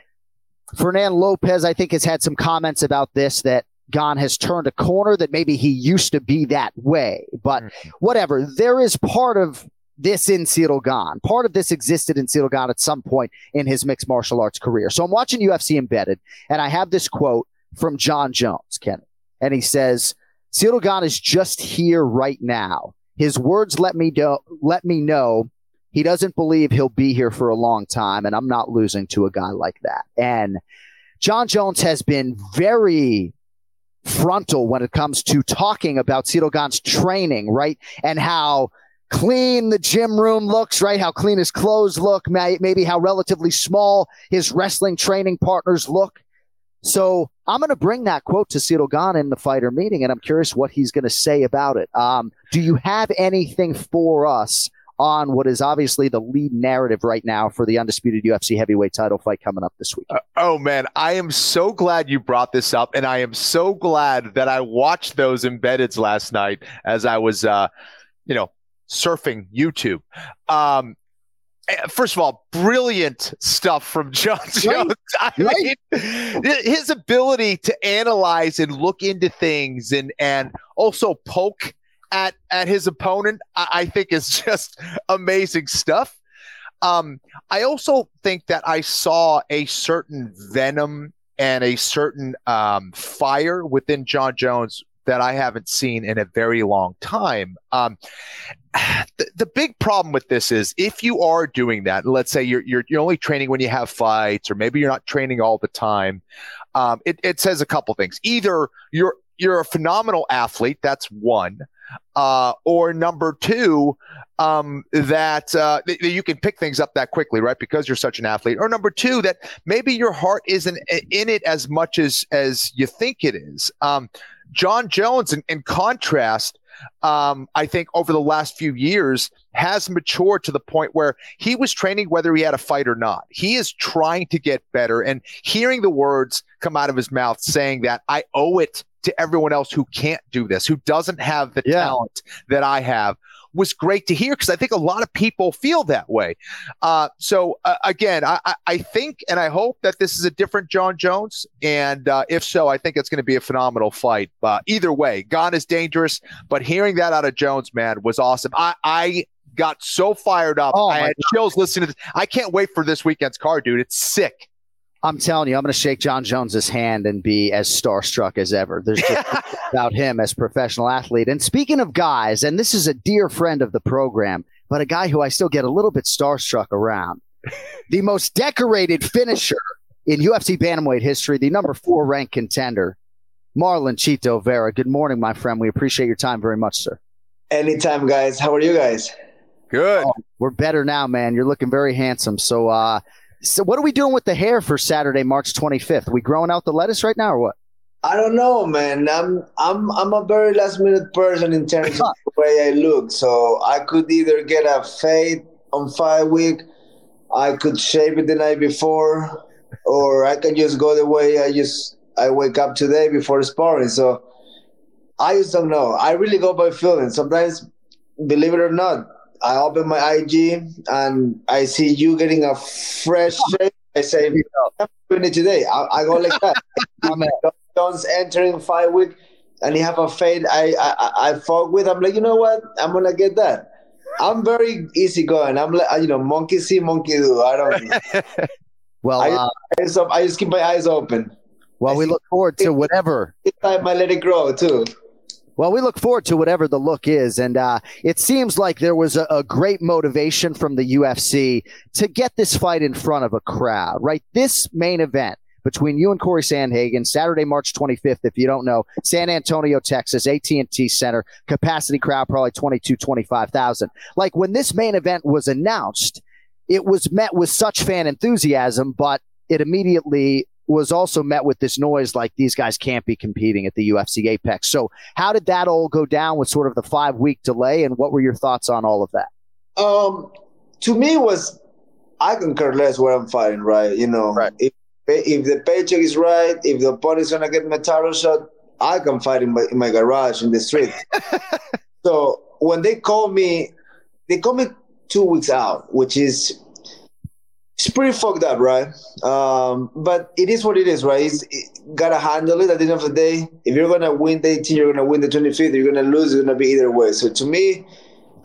Fernand Lopez, I think, has had some comments about this that Gane has turned a corner, that maybe he used to be that way. But mm-hmm. whatever, there is part of this in Gane. Part of this existed in Gane at some point in his mixed martial arts career. So I'm watching UFC Embedded, and I have this quote from Jon Jones, Kenny. And he says, Gane is just here right now. His words let me know, let me know he doesn't believe he'll be here for a long time, and I'm not losing to a guy like that. And Jon Jones has been very frontal when it comes to talking about Gane's training, right? And how clean the gym room looks, right? How clean his clothes look, maybe how relatively small his wrestling training partners look. So I'm going to bring that quote to Ciryl Gane in the fighter meeting, and I'm curious what he's going to say about it. Um, do you have anything for us on what is obviously the lead narrative right now for the undisputed UFC heavyweight title fight coming up this week. Uh, oh man, I am so glad you brought this up, and I am so glad that I watched those embeddeds last night as I was, uh, you know, surfing YouTube. Um, First of all, brilliant stuff from Jon Jones. I mean, his ability to analyze and look into things and and also poke at at his opponent, I, I think is just amazing stuff. Um, I also think that I saw a certain venom and a certain um, fire within Jon Jones that I haven't seen in a very long time. Um, the, the, big problem with this is if you are doing that, let's say you're, you're, you're only training when you have fights, or maybe you're not training all the time. Um, it, it says a couple things. Either you're you're a phenomenal athlete, that's one, uh, or number two, um, that, uh, that you can pick things up that quickly, right? Because you're such an athlete. Or number two, that maybe your heart isn't in it as much as as you think it is. Um, Jon Jones, in, in contrast, um, I think over the last few years has matured to the point where he was training whether he had a fight or not. He is trying to get better and hearing the words come out of his mouth saying that I owe it to everyone else who can't do this, who doesn't have the yeah. talent that I have, was great to hear because I think a lot of people feel that way. Uh, so uh, again, I, I, think and I hope that this is a different Jon Jones, and uh, if so, I think it's going to be a phenomenal fight. either way, Gane is dangerous, but hearing that out of Jones, man, was awesome. I, I got so fired up. Oh I had God. chills listening to this. I can't wait for this weekend's card, dude. It's sick. I'm telling you, I'm going to shake Jon Jones's hand and be as starstruck as ever. There's just about him as professional athlete. And speaking of guys, and this is a dear friend of the program, but a guy who I still get a little bit starstruck around. the most decorated finisher in UFC bantamweight history, the number four ranked contender, Marlon Chito Vera. Good morning, my friend. We appreciate your time very much, sir. Anytime, guys. How are you guys? Good. Oh, we're better now, man. You're looking very handsome. So, uh, so what are we doing with the hair for Saturday, March 25th? Are we growing out the lettuce right now or what? I don't know, man. I'm I'm I'm a very last minute person in terms of the way I look. So I could either get a fade on five week, I could shave it the night before, or I can just go the way I just I wake up today before sparring. So I just don't know. I really go by feeling. Sometimes, believe it or not, I open my IG and I see you getting a fresh shape. I say, I'm doing it today. I, I go like that. Jones entering five week and he have a fade. I, I I fought with. I'm like, you know what? I'm gonna get that. I'm very easygoing. I'm like, you know, monkey see, monkey do. I don't. well, I, uh, just, I just keep my eyes open. Well, I we look forward to whatever. Time I let it grow too. Well, we look forward to whatever the look is. And uh, it seems like there was a, a, great motivation from the UFC to get this fight in front of a crowd, right? This main event between you and Cory Sandhagen, Saturday, March 25th, if you don't know, San Antonio, Texas, AT&T Center, capacity crowd, probably 22, 25,000. Like when this main event was announced, it was met with such fan enthusiasm, but it immediately was also met with this noise like these guys can't be competing at the UFC Apex. So, how did that all go down with sort of the five week delay, and what were your thoughts on all of that? Um, to me, was I can care less where I'm fighting, right? You know, right. if if the paycheck is right, if the opponent's gonna get my title shot, I can fight in my, in my garage in the street. so when they call me, they call me two weeks out, which is it's pretty fucked up, right? Um, but it is what it is, right? It's, it, gotta handle it at the end of the day. If you're gonna win the 18, you're gonna win the 25th. You're gonna lose. It's gonna be either way. So to me,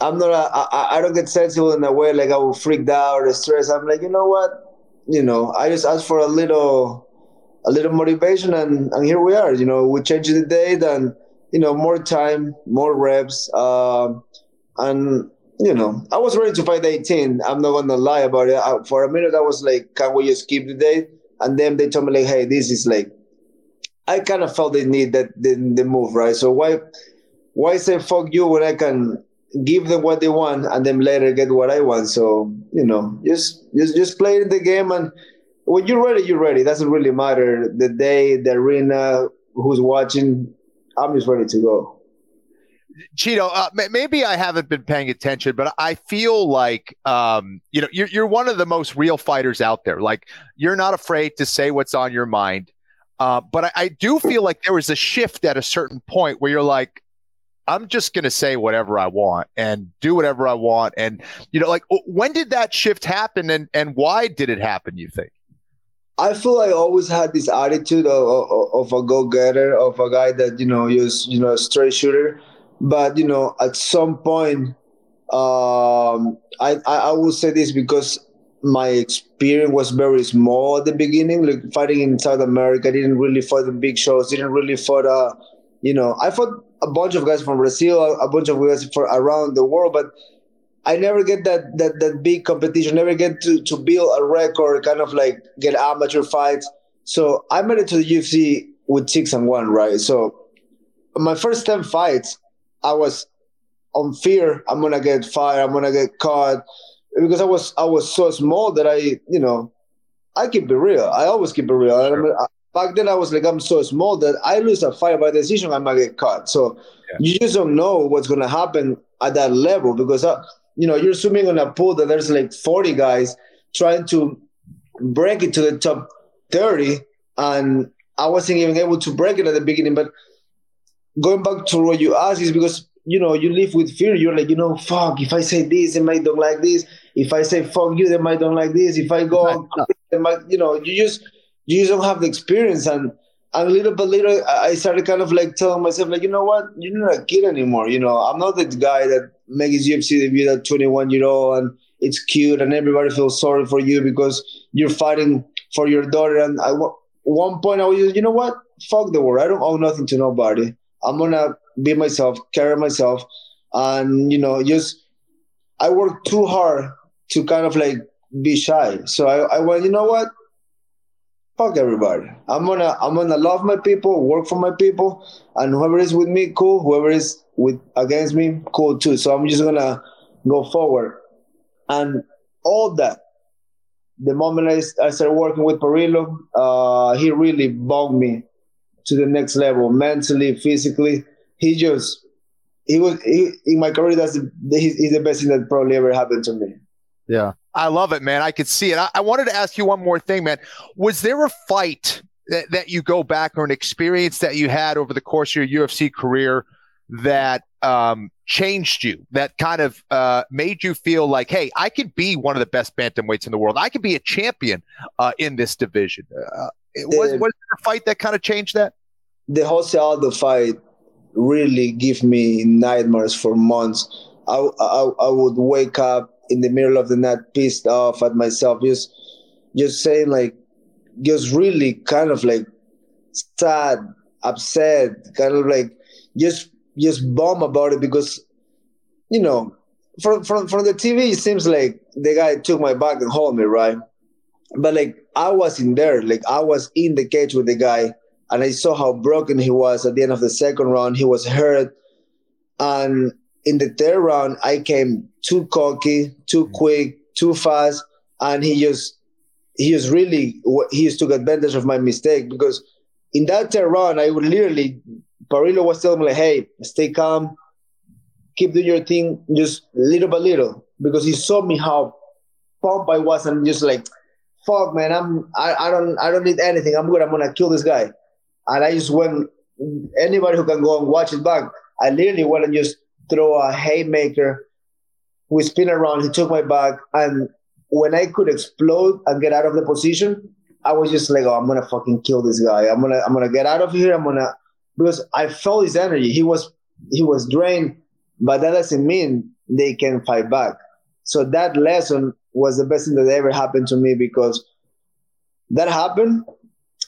I'm not. A, I, I don't get sensible in a way like I will freak out or stress. I'm like, you know what? You know, I just ask for a little, a little motivation, and and here we are. You know, we change the date, and you know, more time, more reps, um, and you know, I was ready to fight 18. I'm not gonna lie about it. I, for a minute, I was like, "Can we just keep the date?" And then they told me like, "Hey, this is like." I kind of felt the need that the, the move, right? So why, why say fuck you when I can give them what they want and then later get what I want? So you know, just just just play the game, and when you're ready, you're ready. It doesn't really matter the day, the arena, who's watching. I'm just ready to go. Chito, uh, maybe I haven't been paying attention, but I feel like um, you know you're you're one of the most real fighters out there. Like you're not afraid to say what's on your mind. Uh, but I, I do feel like there was a shift at a certain point where you're like, I'm just going to say whatever I want and do whatever I want. And, you know, like when did that shift happen and, and why did it happen, you think? I feel I always had this attitude of, of, of a go getter, of a guy that, you know, is, you know, a straight shooter. But, you know, at some point, um, I, I, will say this because my experience was very small at the beginning. Like fighting in South America, I didn't really fight the big shows. Didn't really fight. Uh, you know, I fought a bunch of guys from Brazil, a bunch of guys for around the world, but I never get that that that big competition. Never get to to build a record, kind of like get amateur fights. So I made it to the UFC with six and one, right? So my first ten fights, I was on fear. I'm gonna get fired. I'm gonna get caught because I was I was so small that I you know I keep it real. I always keep it real. Sure. I back then I was like I'm so small that I lose a fight by decision I might get caught. So yeah. you just don't know what's gonna happen at that level because uh, you know you're swimming on a pool that there's like 40 guys trying to break it to the top 30 and I wasn't even able to break it at the beginning. But going back to what you asked is because you know you live with fear. You're like you know fuck if I say this they might don't like this if I say fuck you, they might don't like this. If I go, they might, you know, you just you just don't have the experience. And and little by little, I started kind of like telling myself, like, you know what, you're not a kid anymore. You know, I'm not the guy that makes UFC debut at 21 year old and it's cute and everybody feels sorry for you because you're fighting for your daughter. And I, one point, I was, just, you know what, fuck the world. I don't owe nothing to nobody. I'm gonna be myself, carry myself, and you know, just I work too hard to kind of like be shy. So I, I went, you know what? Fuck everybody. I'm gonna I'm gonna love my people, work for my people, and whoever is with me, cool. Whoever is with against me, cool too. So I'm just gonna go forward. And all that, the moment I, I started working with Parillo, uh, he really bumped me to the next level, mentally, physically. He just he was he, in my career. That's the, he's the best thing that probably ever happened to me. Yeah. I love it, man. I could see it. I, I, wanted to ask you one more thing, man. Was there a fight that, that you go back or an experience that you had over the course of your UFC career that um, changed you, that kind of uh, made you feel like, hey, I could be one of the best bantamweights in the world. I could be a champion uh, in this division. Uh, was, was there a fight that kind of changed that? The Jose Aldo fight really gave me nightmares for months. I, I, I would wake up in the middle of the night pissed off at myself just just saying like just really kind of like sad upset kind of like just just bum about it because you know from from from the tv it seems like the guy took my back and hold me right? But like i was in there. Like i was in the cage with the guy and i saw how broken he was at the end of the second round he was hurt and in the third round, I came too cocky, too mm. quick, too fast, and he just he just really he just took advantage of my mistake because in that third round, I would literally Parillo was telling me like, "Hey, stay calm, keep doing your thing, just little by little," because he saw me how pumped I was, and just like, "Fuck, man, I'm I, I don't I don't need anything. I'm good. I'm gonna kill this guy." And I just went. Anybody who can go and watch it back, I literally went and just throw a haymaker. We spin around. He took my back, and when I could explode and get out of the position, I was just like, oh, I'm gonna fucking kill this guy. I'm gonna I'm gonna get out of here. I'm gonna because I felt his energy. He was he was drained, but that doesn't mean they can fight back. So that lesson was the best thing that ever happened to me because that happened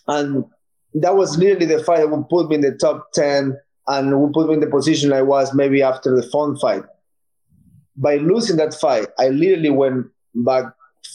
and that was literally the fight that would put me in the top 10 and would put me in the position I was maybe after the phone fight. By losing that fight, I literally went back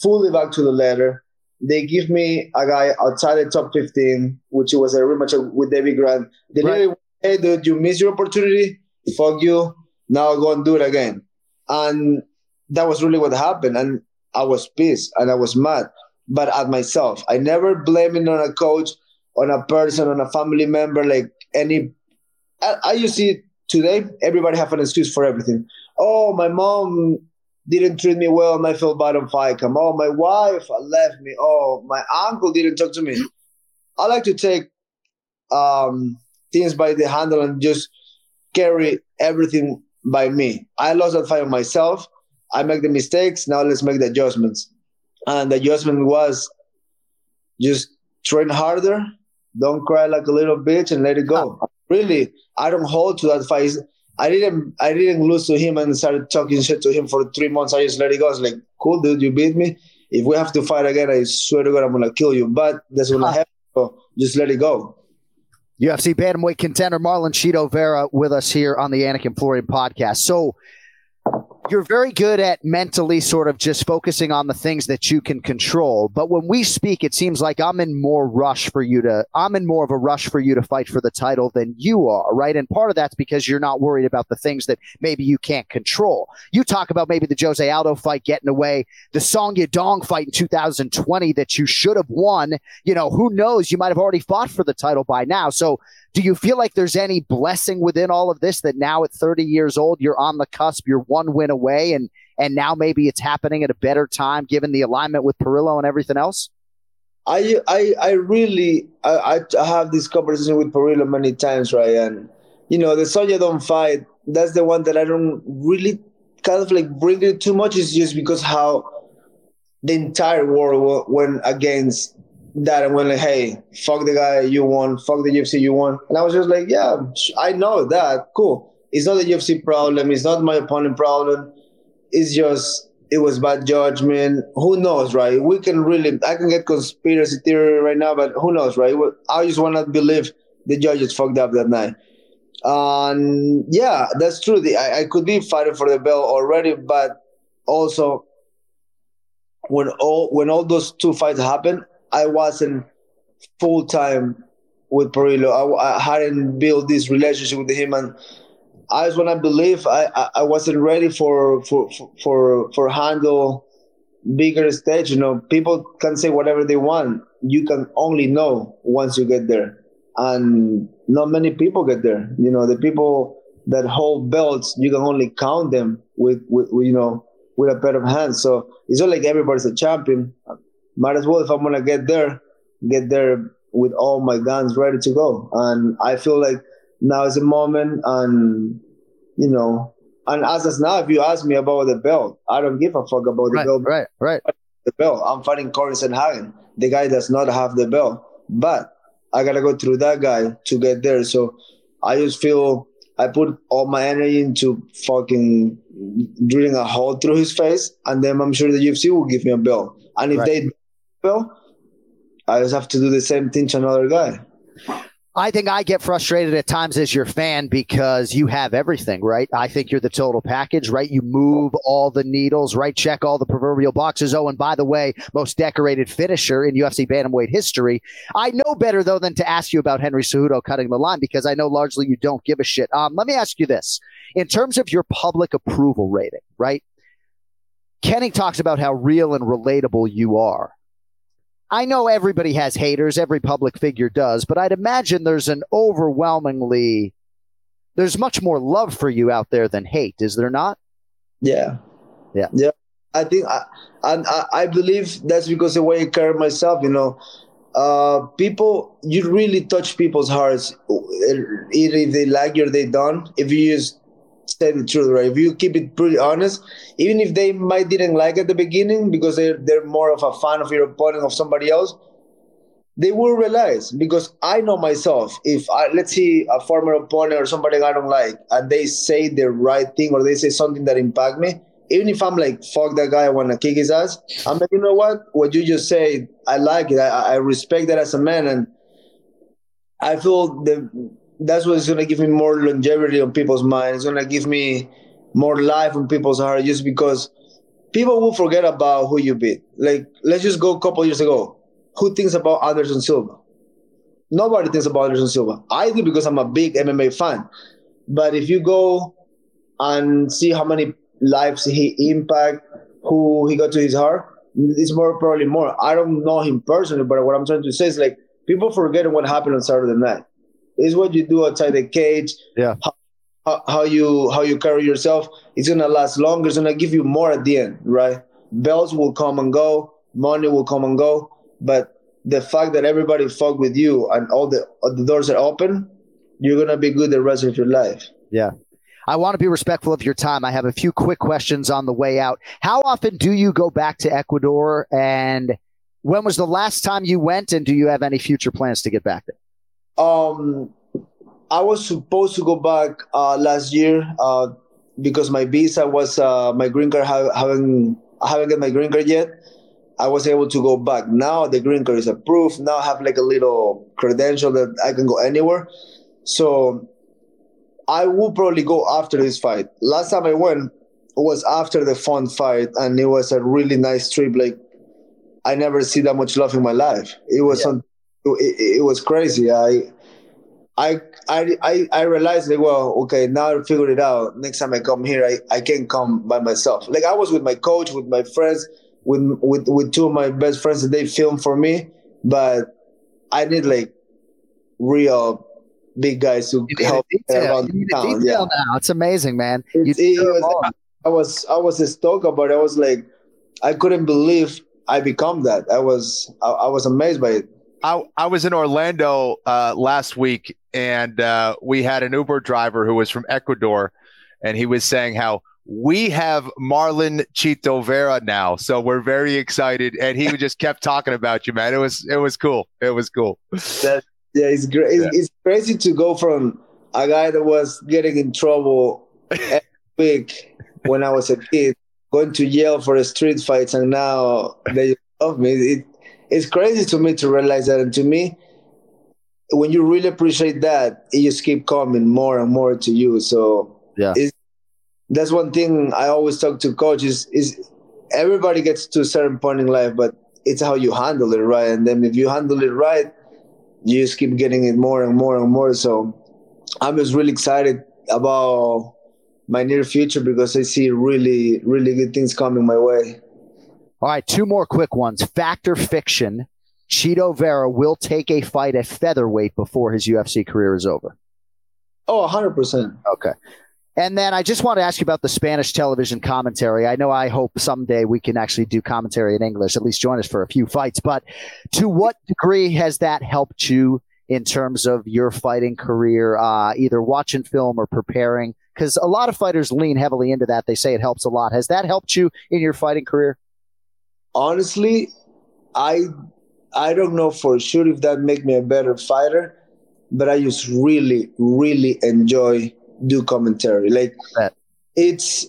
fully back to the letter. They give me a guy outside the top 15, which was a rematch with Davey Grant. They right. literally, hey, dude, you missed your opportunity. Fuck you. Now go and do it again. And that was really what happened. And I was pissed and I was mad, but at myself. I never blame it on a coach, on a person, on a family member, like any. I, I you see today, everybody have an excuse for everything. Oh, my mom didn't treat me well and I felt bad on FICOM. Oh, my wife left me. Oh, my uncle didn't talk to me. I like to take um, things by the handle and just carry everything by me. I lost that fight on myself. I make the mistakes. Now let's make the adjustments. And the adjustment was just train harder. Don't cry like a little bitch and let it go. Really, I don't hold to that fight. I didn't I didn't lose to him and started talking shit to him for three months. I just let it go. I was like, cool, dude, you beat me. If we have to fight again, I swear to God, I'm gonna kill you. But that's gonna uh-huh. happen. So just let it go. UFC bantamweight contender Marlon Chito Vera with us here on the Anik and Florian podcast. So you're very good at mentally sort of just focusing on the things that you can control. But when we speak, it seems like I'm in more rush for you to, I'm in more of a rush for you to fight for the title than you are, right? And part of that's because you're not worried about the things that maybe you can't control. You talk about maybe the Jose Aldo fight getting away, the Song Yadong fight in 2020 that you should have won. You know, who knows? You might have already fought for the title by now. So do you feel like there's any blessing within all of this that now at 30 years old you're on the cusp, you're one win away, and and now maybe it's happening at a better time given the alignment with Parillo and everything else? I I I really I, I have this conversation with Parillo many times, right? And you know the Song Yadong fight. That's the one that I don't really kind of like bring it too much. Is just because how the entire world went against that and went like, hey, fuck the guy you won, fuck the UFC you won. And I was just like, yeah, I know that. Cool. It's not the UFC problem. It's not my opponent problem. It's just it was bad judgment. Who knows, right? We can really I can get conspiracy theory right now, but who knows, right? I just want to believe the judges fucked up that night. And yeah, that's true. The, I, I could be fighting for the belt already, but also when all when all those two fights happened, I wasn't full time with Parillo. I, I, hadn't built this relationship with him, and I just want to believe I, I, I, wasn't ready for for for for handle bigger stage. You know, people can say whatever they want. You can only know once you get there, and not many people get there. You know, the people that hold belts, you can only count them with, with, with you know with a pair of hands. So it's not like everybody's a champion might as well if I'm gonna get there, get there with all my guns ready to go. And I feel like now is the moment, and you know, and as of now, if you ask me about the belt, I don't give a fuck about the right, belt. Right, right. The belt. I'm fighting Cory Sandhagen. The guy does not have the belt, but I gotta go through that guy to get there. So I just feel I put all my energy into fucking drilling a hole through his face, and then I'm sure the UFC will give me a belt. And if right. they I just have to do the same thing to another guy. I think I get frustrated at times as your fan because you have everything, right? I think you're the total package, right? You move all the needles, right? Check all the proverbial boxes. Oh, and by the way, most decorated finisher in UFC bantamweight history. I know better though than to ask you about Henry Cejudo cutting the line because I know largely you don't give a shit. Um, let me ask you this: in terms of your public approval rating, right? Kenny talks about how real and relatable you are. I know everybody has haters, every public figure does, but I'd imagine there's an overwhelmingly there's much more love for you out there than hate, is there not? Yeah. Yeah. Yeah. I think I, I, I believe that's because the way I carry myself, you know, uh, people, you really touch people's hearts, either if they like you or they don't. If you just say the truth, right? If you keep it pretty honest, even if they might didn't like at the beginning because they're they're more of a fan of your opponent of somebody else, they will realize because I know myself. If I let's see a former opponent or somebody I don't like, and they say the right thing or they say something that impact me, even if I'm like, fuck that guy, I want to kick his ass, I'm like, you know what? What you just say, I like it. I, I respect that as a man. And I feel that that's what's to give me more longevity on people's minds. It's to give me more life on people's heart just because people will forget about who you beat. Like, let's just go a couple years ago. Who thinks about Anderson Silva? Nobody thinks about Anderson Silva. I do because I'm a big MMA fan. But if you go and see how many lives he impact, who he got to his heart, it's more probably more. I don't know him personally, but what I'm trying to say is like people forget what happened on Saturday night. It's what you do outside the cage. Yeah. How, how you how you carry yourself. It's gonna last longer. It's gonna give you more at the end, right? Bells will come and go. Money will come and go. But the fact that everybody fuck with you and all the all the doors are open, you're gonna be good the rest of your life. Yeah. I want to be respectful of your time. I have a few quick questions on the way out. How often do you go back to Ecuador? And when was the last time you went? And do you have any future plans to get back there? Um, I was supposed to go back uh, last year uh, because my visa was uh, my green card. Ha- haven't I haven't got my green card yet. I was able to go back. Now the green card is approved. Now I have like a little credential that I can go anywhere. So I will probably go after this fight. Last time I went was after the fun fight, and it was a really nice trip. Like I never see that much love in my life. It was yeah. It, it, was crazy. I. I, I I realized like well okay now I figured it out next time I come here I, I can't come by myself like I was with my coach with my friends with with with two of my best friends that they filmed for me but I need like real big guys to help around town. Yeah. Now. It's amazing, man. It, it was, I was I was stoked about it. I was like, I couldn't believe I become that. I was I, I was amazed by it. I, I was in Orlando uh, last week, and uh, we had an Uber driver who was from Ecuador, and he was saying how we have Marlon Chito Vera now, so we're very excited. And he just kept talking about you, man. It was it was cool. It was cool. That yeah, it's great. Yeah. It's, crazy to go from a guy that was getting in trouble every week when I was a kid, going to jail for the street fights, and now they love me. It, it's crazy to me to realize that, and to me, when you really appreciate that, it just keep coming more and more to you. So yeah, that's one thing I always talk to coaches is everybody gets to a certain point in life, but it's how you handle it, right? And then if you handle it right, you just keep getting it more and more and more. So I'm just really excited about my near future because I see really, really good things coming my way. All right, two more quick ones. Factor fiction? Chito Vera will take a fight at featherweight before his UFC career is over. Oh, 100%. Okay. And then I just want to ask you about the Spanish television commentary. I know I hope someday we can actually do commentary in English, at least join us for a few fights. But to what degree has that helped you in terms of your fighting career, uh, either watching film or preparing? Because a lot of fighters lean heavily into that. They say it helps a lot. Has that helped you in your fighting career? Honestly, I I don't know for sure if that make me a better fighter, but I just really, really enjoy do commentary. Like it's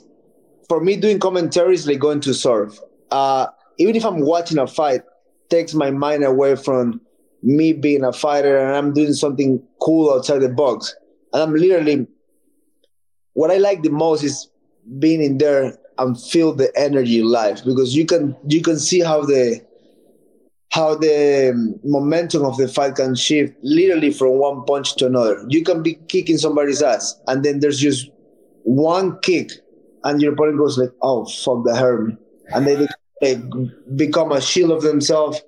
for me doing commentary is like going to surf. Uh, even if I'm watching a fight, takes my mind away from me being a fighter and I'm doing something cool outside the box. And I'm literally what I like the most is being in there and feel the energy live because you can you can see how the how the um, momentum of the fight can shift literally from one punch to another. You can be kicking somebody's ass, and then there's just one kick, and your opponent goes like, "Oh fuck, that hurt me," and they, they become a shield of themselves,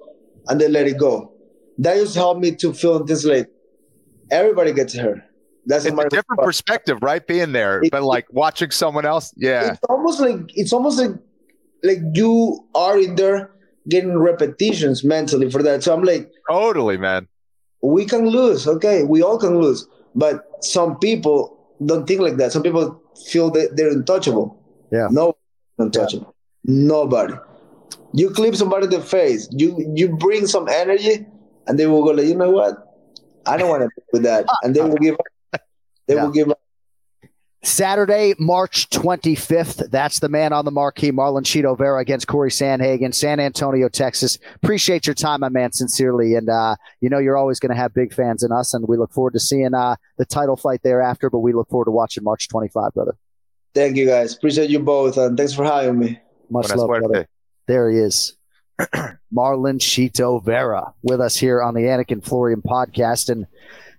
and they let it go. That just helped me to feel this like everybody gets hurt. That's it's a different perspective, right? Being there, it, but like watching someone else, yeah. It's almost like it's almost like like you are in there getting repetitions mentally for that. So I'm like, totally, man. We can lose. Okay, we all can lose. But some people don't think like that. Some people feel that they're untouchable. Yeah. No, untouchable. Nobody. You clip somebody in the face. You you bring some energy, and they will go like, you know what? I don't want to with that, and they will give up. They Yeah. will give up. Saturday, March 25th. That's the man on the marquee, Marlon Chito Vera against Cory Sandhagen, San Antonio, Texas. Appreciate your time, my man, sincerely. And, uh, you know, you're always going to have big fans in us, and we look forward to seeing uh, the title fight thereafter, but we look forward to watching March 25, brother. Thank you guys. Appreciate you both, and thanks for having me. Much Buena love, suerte. brother. There he is. Marlon Chito Vera with us here on the Anik and Florian podcast. And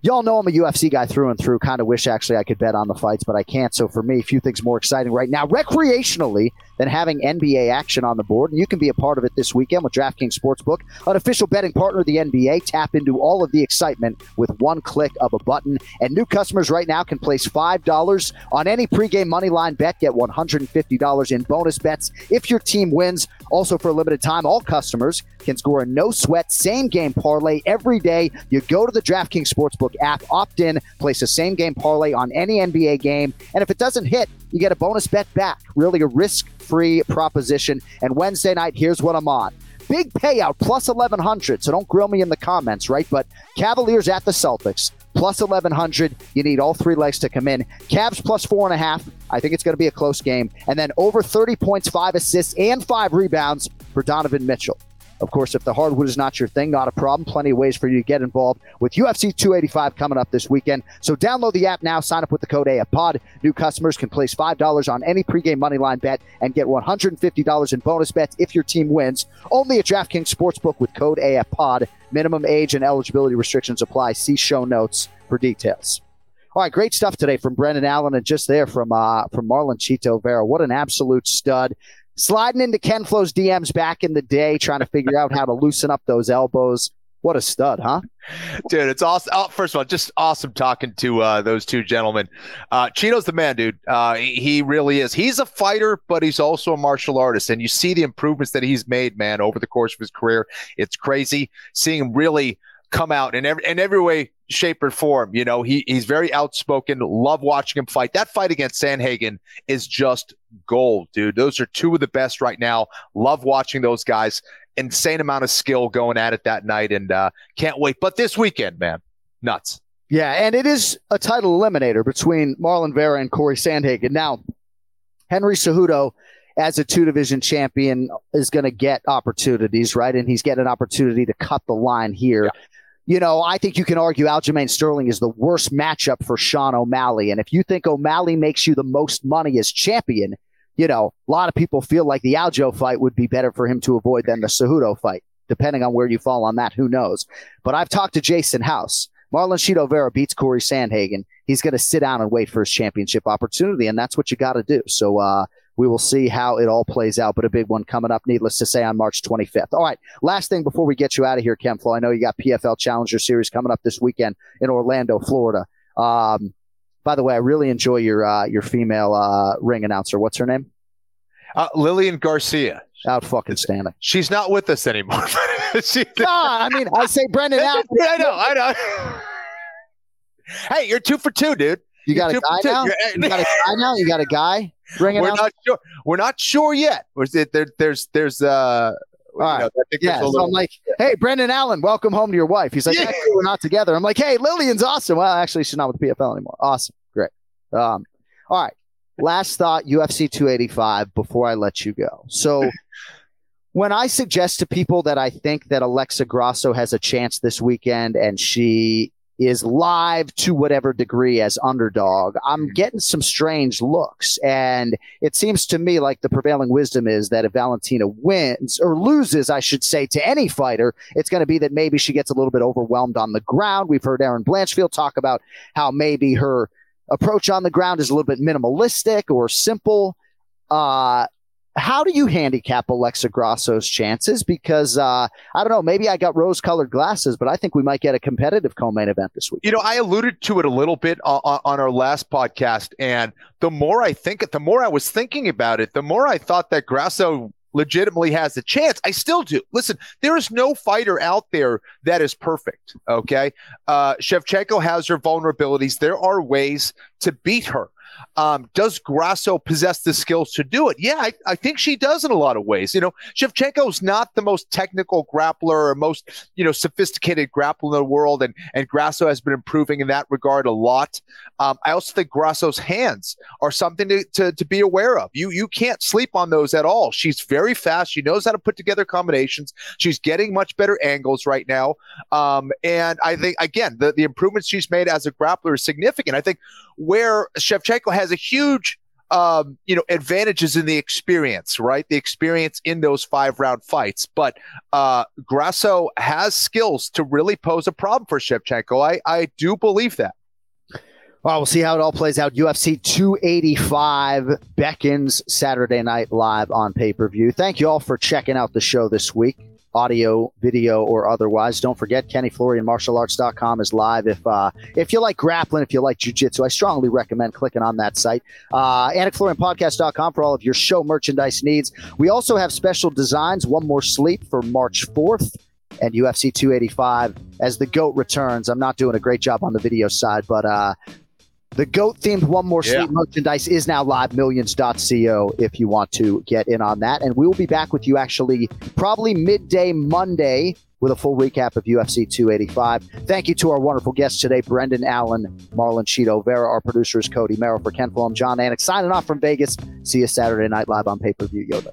y'all know I'm a UFC guy through and through. Kind of wish actually I could bet on the fights, but I can't. So for me, a few things more exciting right now recreationally than having NBA action on the board. And you can be a part of it this weekend with DraftKings Sportsbook, an official betting partner of the NBA. Tap into all of the excitement with one click of a button. And new customers right now can place $5 on any pregame money line bet, get $150 in bonus bets if your team wins. Also, for a limited time, all customers can score a no sweat same game parlay every day. You go to the DraftKings Sportsbook app, opt in, place a same game parlay on any NBA game, and if it doesn't hit, you get a bonus bet back. Really a risk free proposition. And Wednesday night, here's what I'm on. Big payout plus 1100. So don't grill me in the comments, right? But Cavaliers at the Celtics plus 1100. You need all three legs to come in. Cavs plus four and a half. I think it's going to be a close game. And then over 30 points, five assists, and five rebounds for Donovan Mitchell. Of course, if the hardwood is not your thing, not a problem. Plenty of ways for you to get involved with UFC 285 coming up this weekend. So download the app now, sign up with the code AFPOD. New customers can place $5 on any pregame moneyline bet and get $150 in bonus bets if your team wins. Only at DraftKings Sportsbook with code AFPOD. Minimum age and eligibility restrictions apply. See show notes for details. All right, great stuff today from Brendan Allen and just there from uh, from Marlon Chito Vera. What an absolute stud. Sliding into Ken Flo's DMs back in the day, trying to figure out how to loosen up those elbows. What a stud, huh? dude. It's awesome. Oh, first of all, just awesome talking to uh, those two gentlemen. Uh, Chito's the man, dude. Uh, he really is. He's a fighter, but he's also a martial artist, and you see the improvements that he's made, man, over the course of his career. It's crazy seeing him really come out in every in every way, shape, or form. You know, he he's very outspoken. Love watching him fight. That fight against Sandhagen is just gold, dude. Those are two of the best right now. Love watching those guys. Insane amount of skill going at it that night, and uh, can't wait. But this weekend, man, nuts. Yeah, and it is a title eliminator between Marlon Vera and Cory Sandhagen. Now, Henry Cejudo, as a two division champion, is going to get opportunities, right? And he's getting an opportunity to cut the line here. You know, I think you can argue Aljamain Sterling is the worst matchup for Sean O'Malley. And if you think O'Malley makes you the most money as champion, you know, a lot of people feel like the Aljo fight would be better for him to avoid than the Cejudo fight, depending on where you fall on that. Who knows? But I've talked to Jason House. Marlon Chito Vera beats Cory Sandhagen. He's going to sit down and wait for his championship opportunity, and that's what you got to do. So uh, we will see how it all plays out, but a big one coming up, needless to say, on March 25th. All right, last thing before we get you out of here, KenFlo. I know you got PFL Challenger Series coming up this weekend in Orlando, Florida. Um, by the way, I really enjoy your uh, your female uh, ring announcer. What's her name? Uh, Lillian Garcia. Out fucking standing. She's not with us anymore. she, no, I mean, I say Brendan Allen. I know, I know. hey, you're two for two, dude. You got a guy now? You're- got a guy now? You got a guy? Ring We're announcer? not sure. We're not sure yet. It there? There's there's uh. Right. know, Yeah, so little- I'm like, hey, Brendan Allen, welcome home to your wife. He's like, Yeah. actually, we're not together. I'm like, hey, Lillian's awesome. Well, actually, she's not with the PFL anymore. Awesome. Great. Um, all right. Last thought UFC 285 before I let you go. So, when I suggest to people that I think that Alexa Grasso has a chance this weekend and she is live to whatever degree as underdog, I'm getting some strange looks. And it seems to me like the prevailing wisdom is that if Valentina wins or loses, I should say, to any fighter, it's going to be that maybe she gets a little bit overwhelmed on the ground. We've heard Erin Blanchfield talk about how maybe her approach on the ground is a little bit minimalistic or simple. Uh, how do you handicap Alexa Grasso's chances? Because uh, I don't know, maybe I got rose-colored glasses, but I think we might get a competitive co-main event this week. You know, I alluded to it a little bit on, on, on our last podcast, and the more I think it, the more I was thinking about it, the more I thought that Grasso legitimately has a chance. I still do. Listen, there is no fighter out there that is perfect. Okay. Uh, Shevchenko has her vulnerabilities. There are ways to beat her. Um, does Grasso possess the skills to do it? Yeah, I, I, think she does in a lot of ways. You know, Shevchenko's not the most technical grappler or most, you know, sophisticated grappler in the world, and and Grasso has been improving in that regard a lot. Um, I also think Grasso's hands are something to, to, to be aware of. You you can't sleep on those at all. She's very fast. She knows how to put together combinations. She's getting much better angles right now. Um, and I think again, the, the improvements she's made as a grappler is significant. I think where Shevchenko has a huge um, you know, advantages in the experience, right? The experience in those five round fights. But uh, Grasso has skills to really pose a problem for Shevchenko. I, I do believe that. Well, we'll see how it all plays out. UFC 285 beckons Saturday night live on pay per view. Thank you all for checking out the show this week audio, video, or otherwise. Don't forget, Kenny Florian KennyFlorianMartialArts.com is live. If uh, if you like grappling, if you like jujitsu, I strongly recommend clicking on that site. Uh, AnikFlorianPodcast.com for all of your show merchandise needs. We also have special designs. One more sleep for March 4th and UFC 285 as the GOAT returns. I'm not doing a great job on the video side, but uh, the GOAT themed One More Sleep yeah. merchandise is now live, millions.co, if you want to get in on that. And we will be back with you actually probably midday Monday with a full recap of UFC 285. Thank you to our wonderful guests today, Brendan Allen, Marlon Chito, Vera, our producers, Cody Merrill for Ken Fulham, Jon Anik, signing off from Vegas. See you Saturday night live on pay per view Yoda.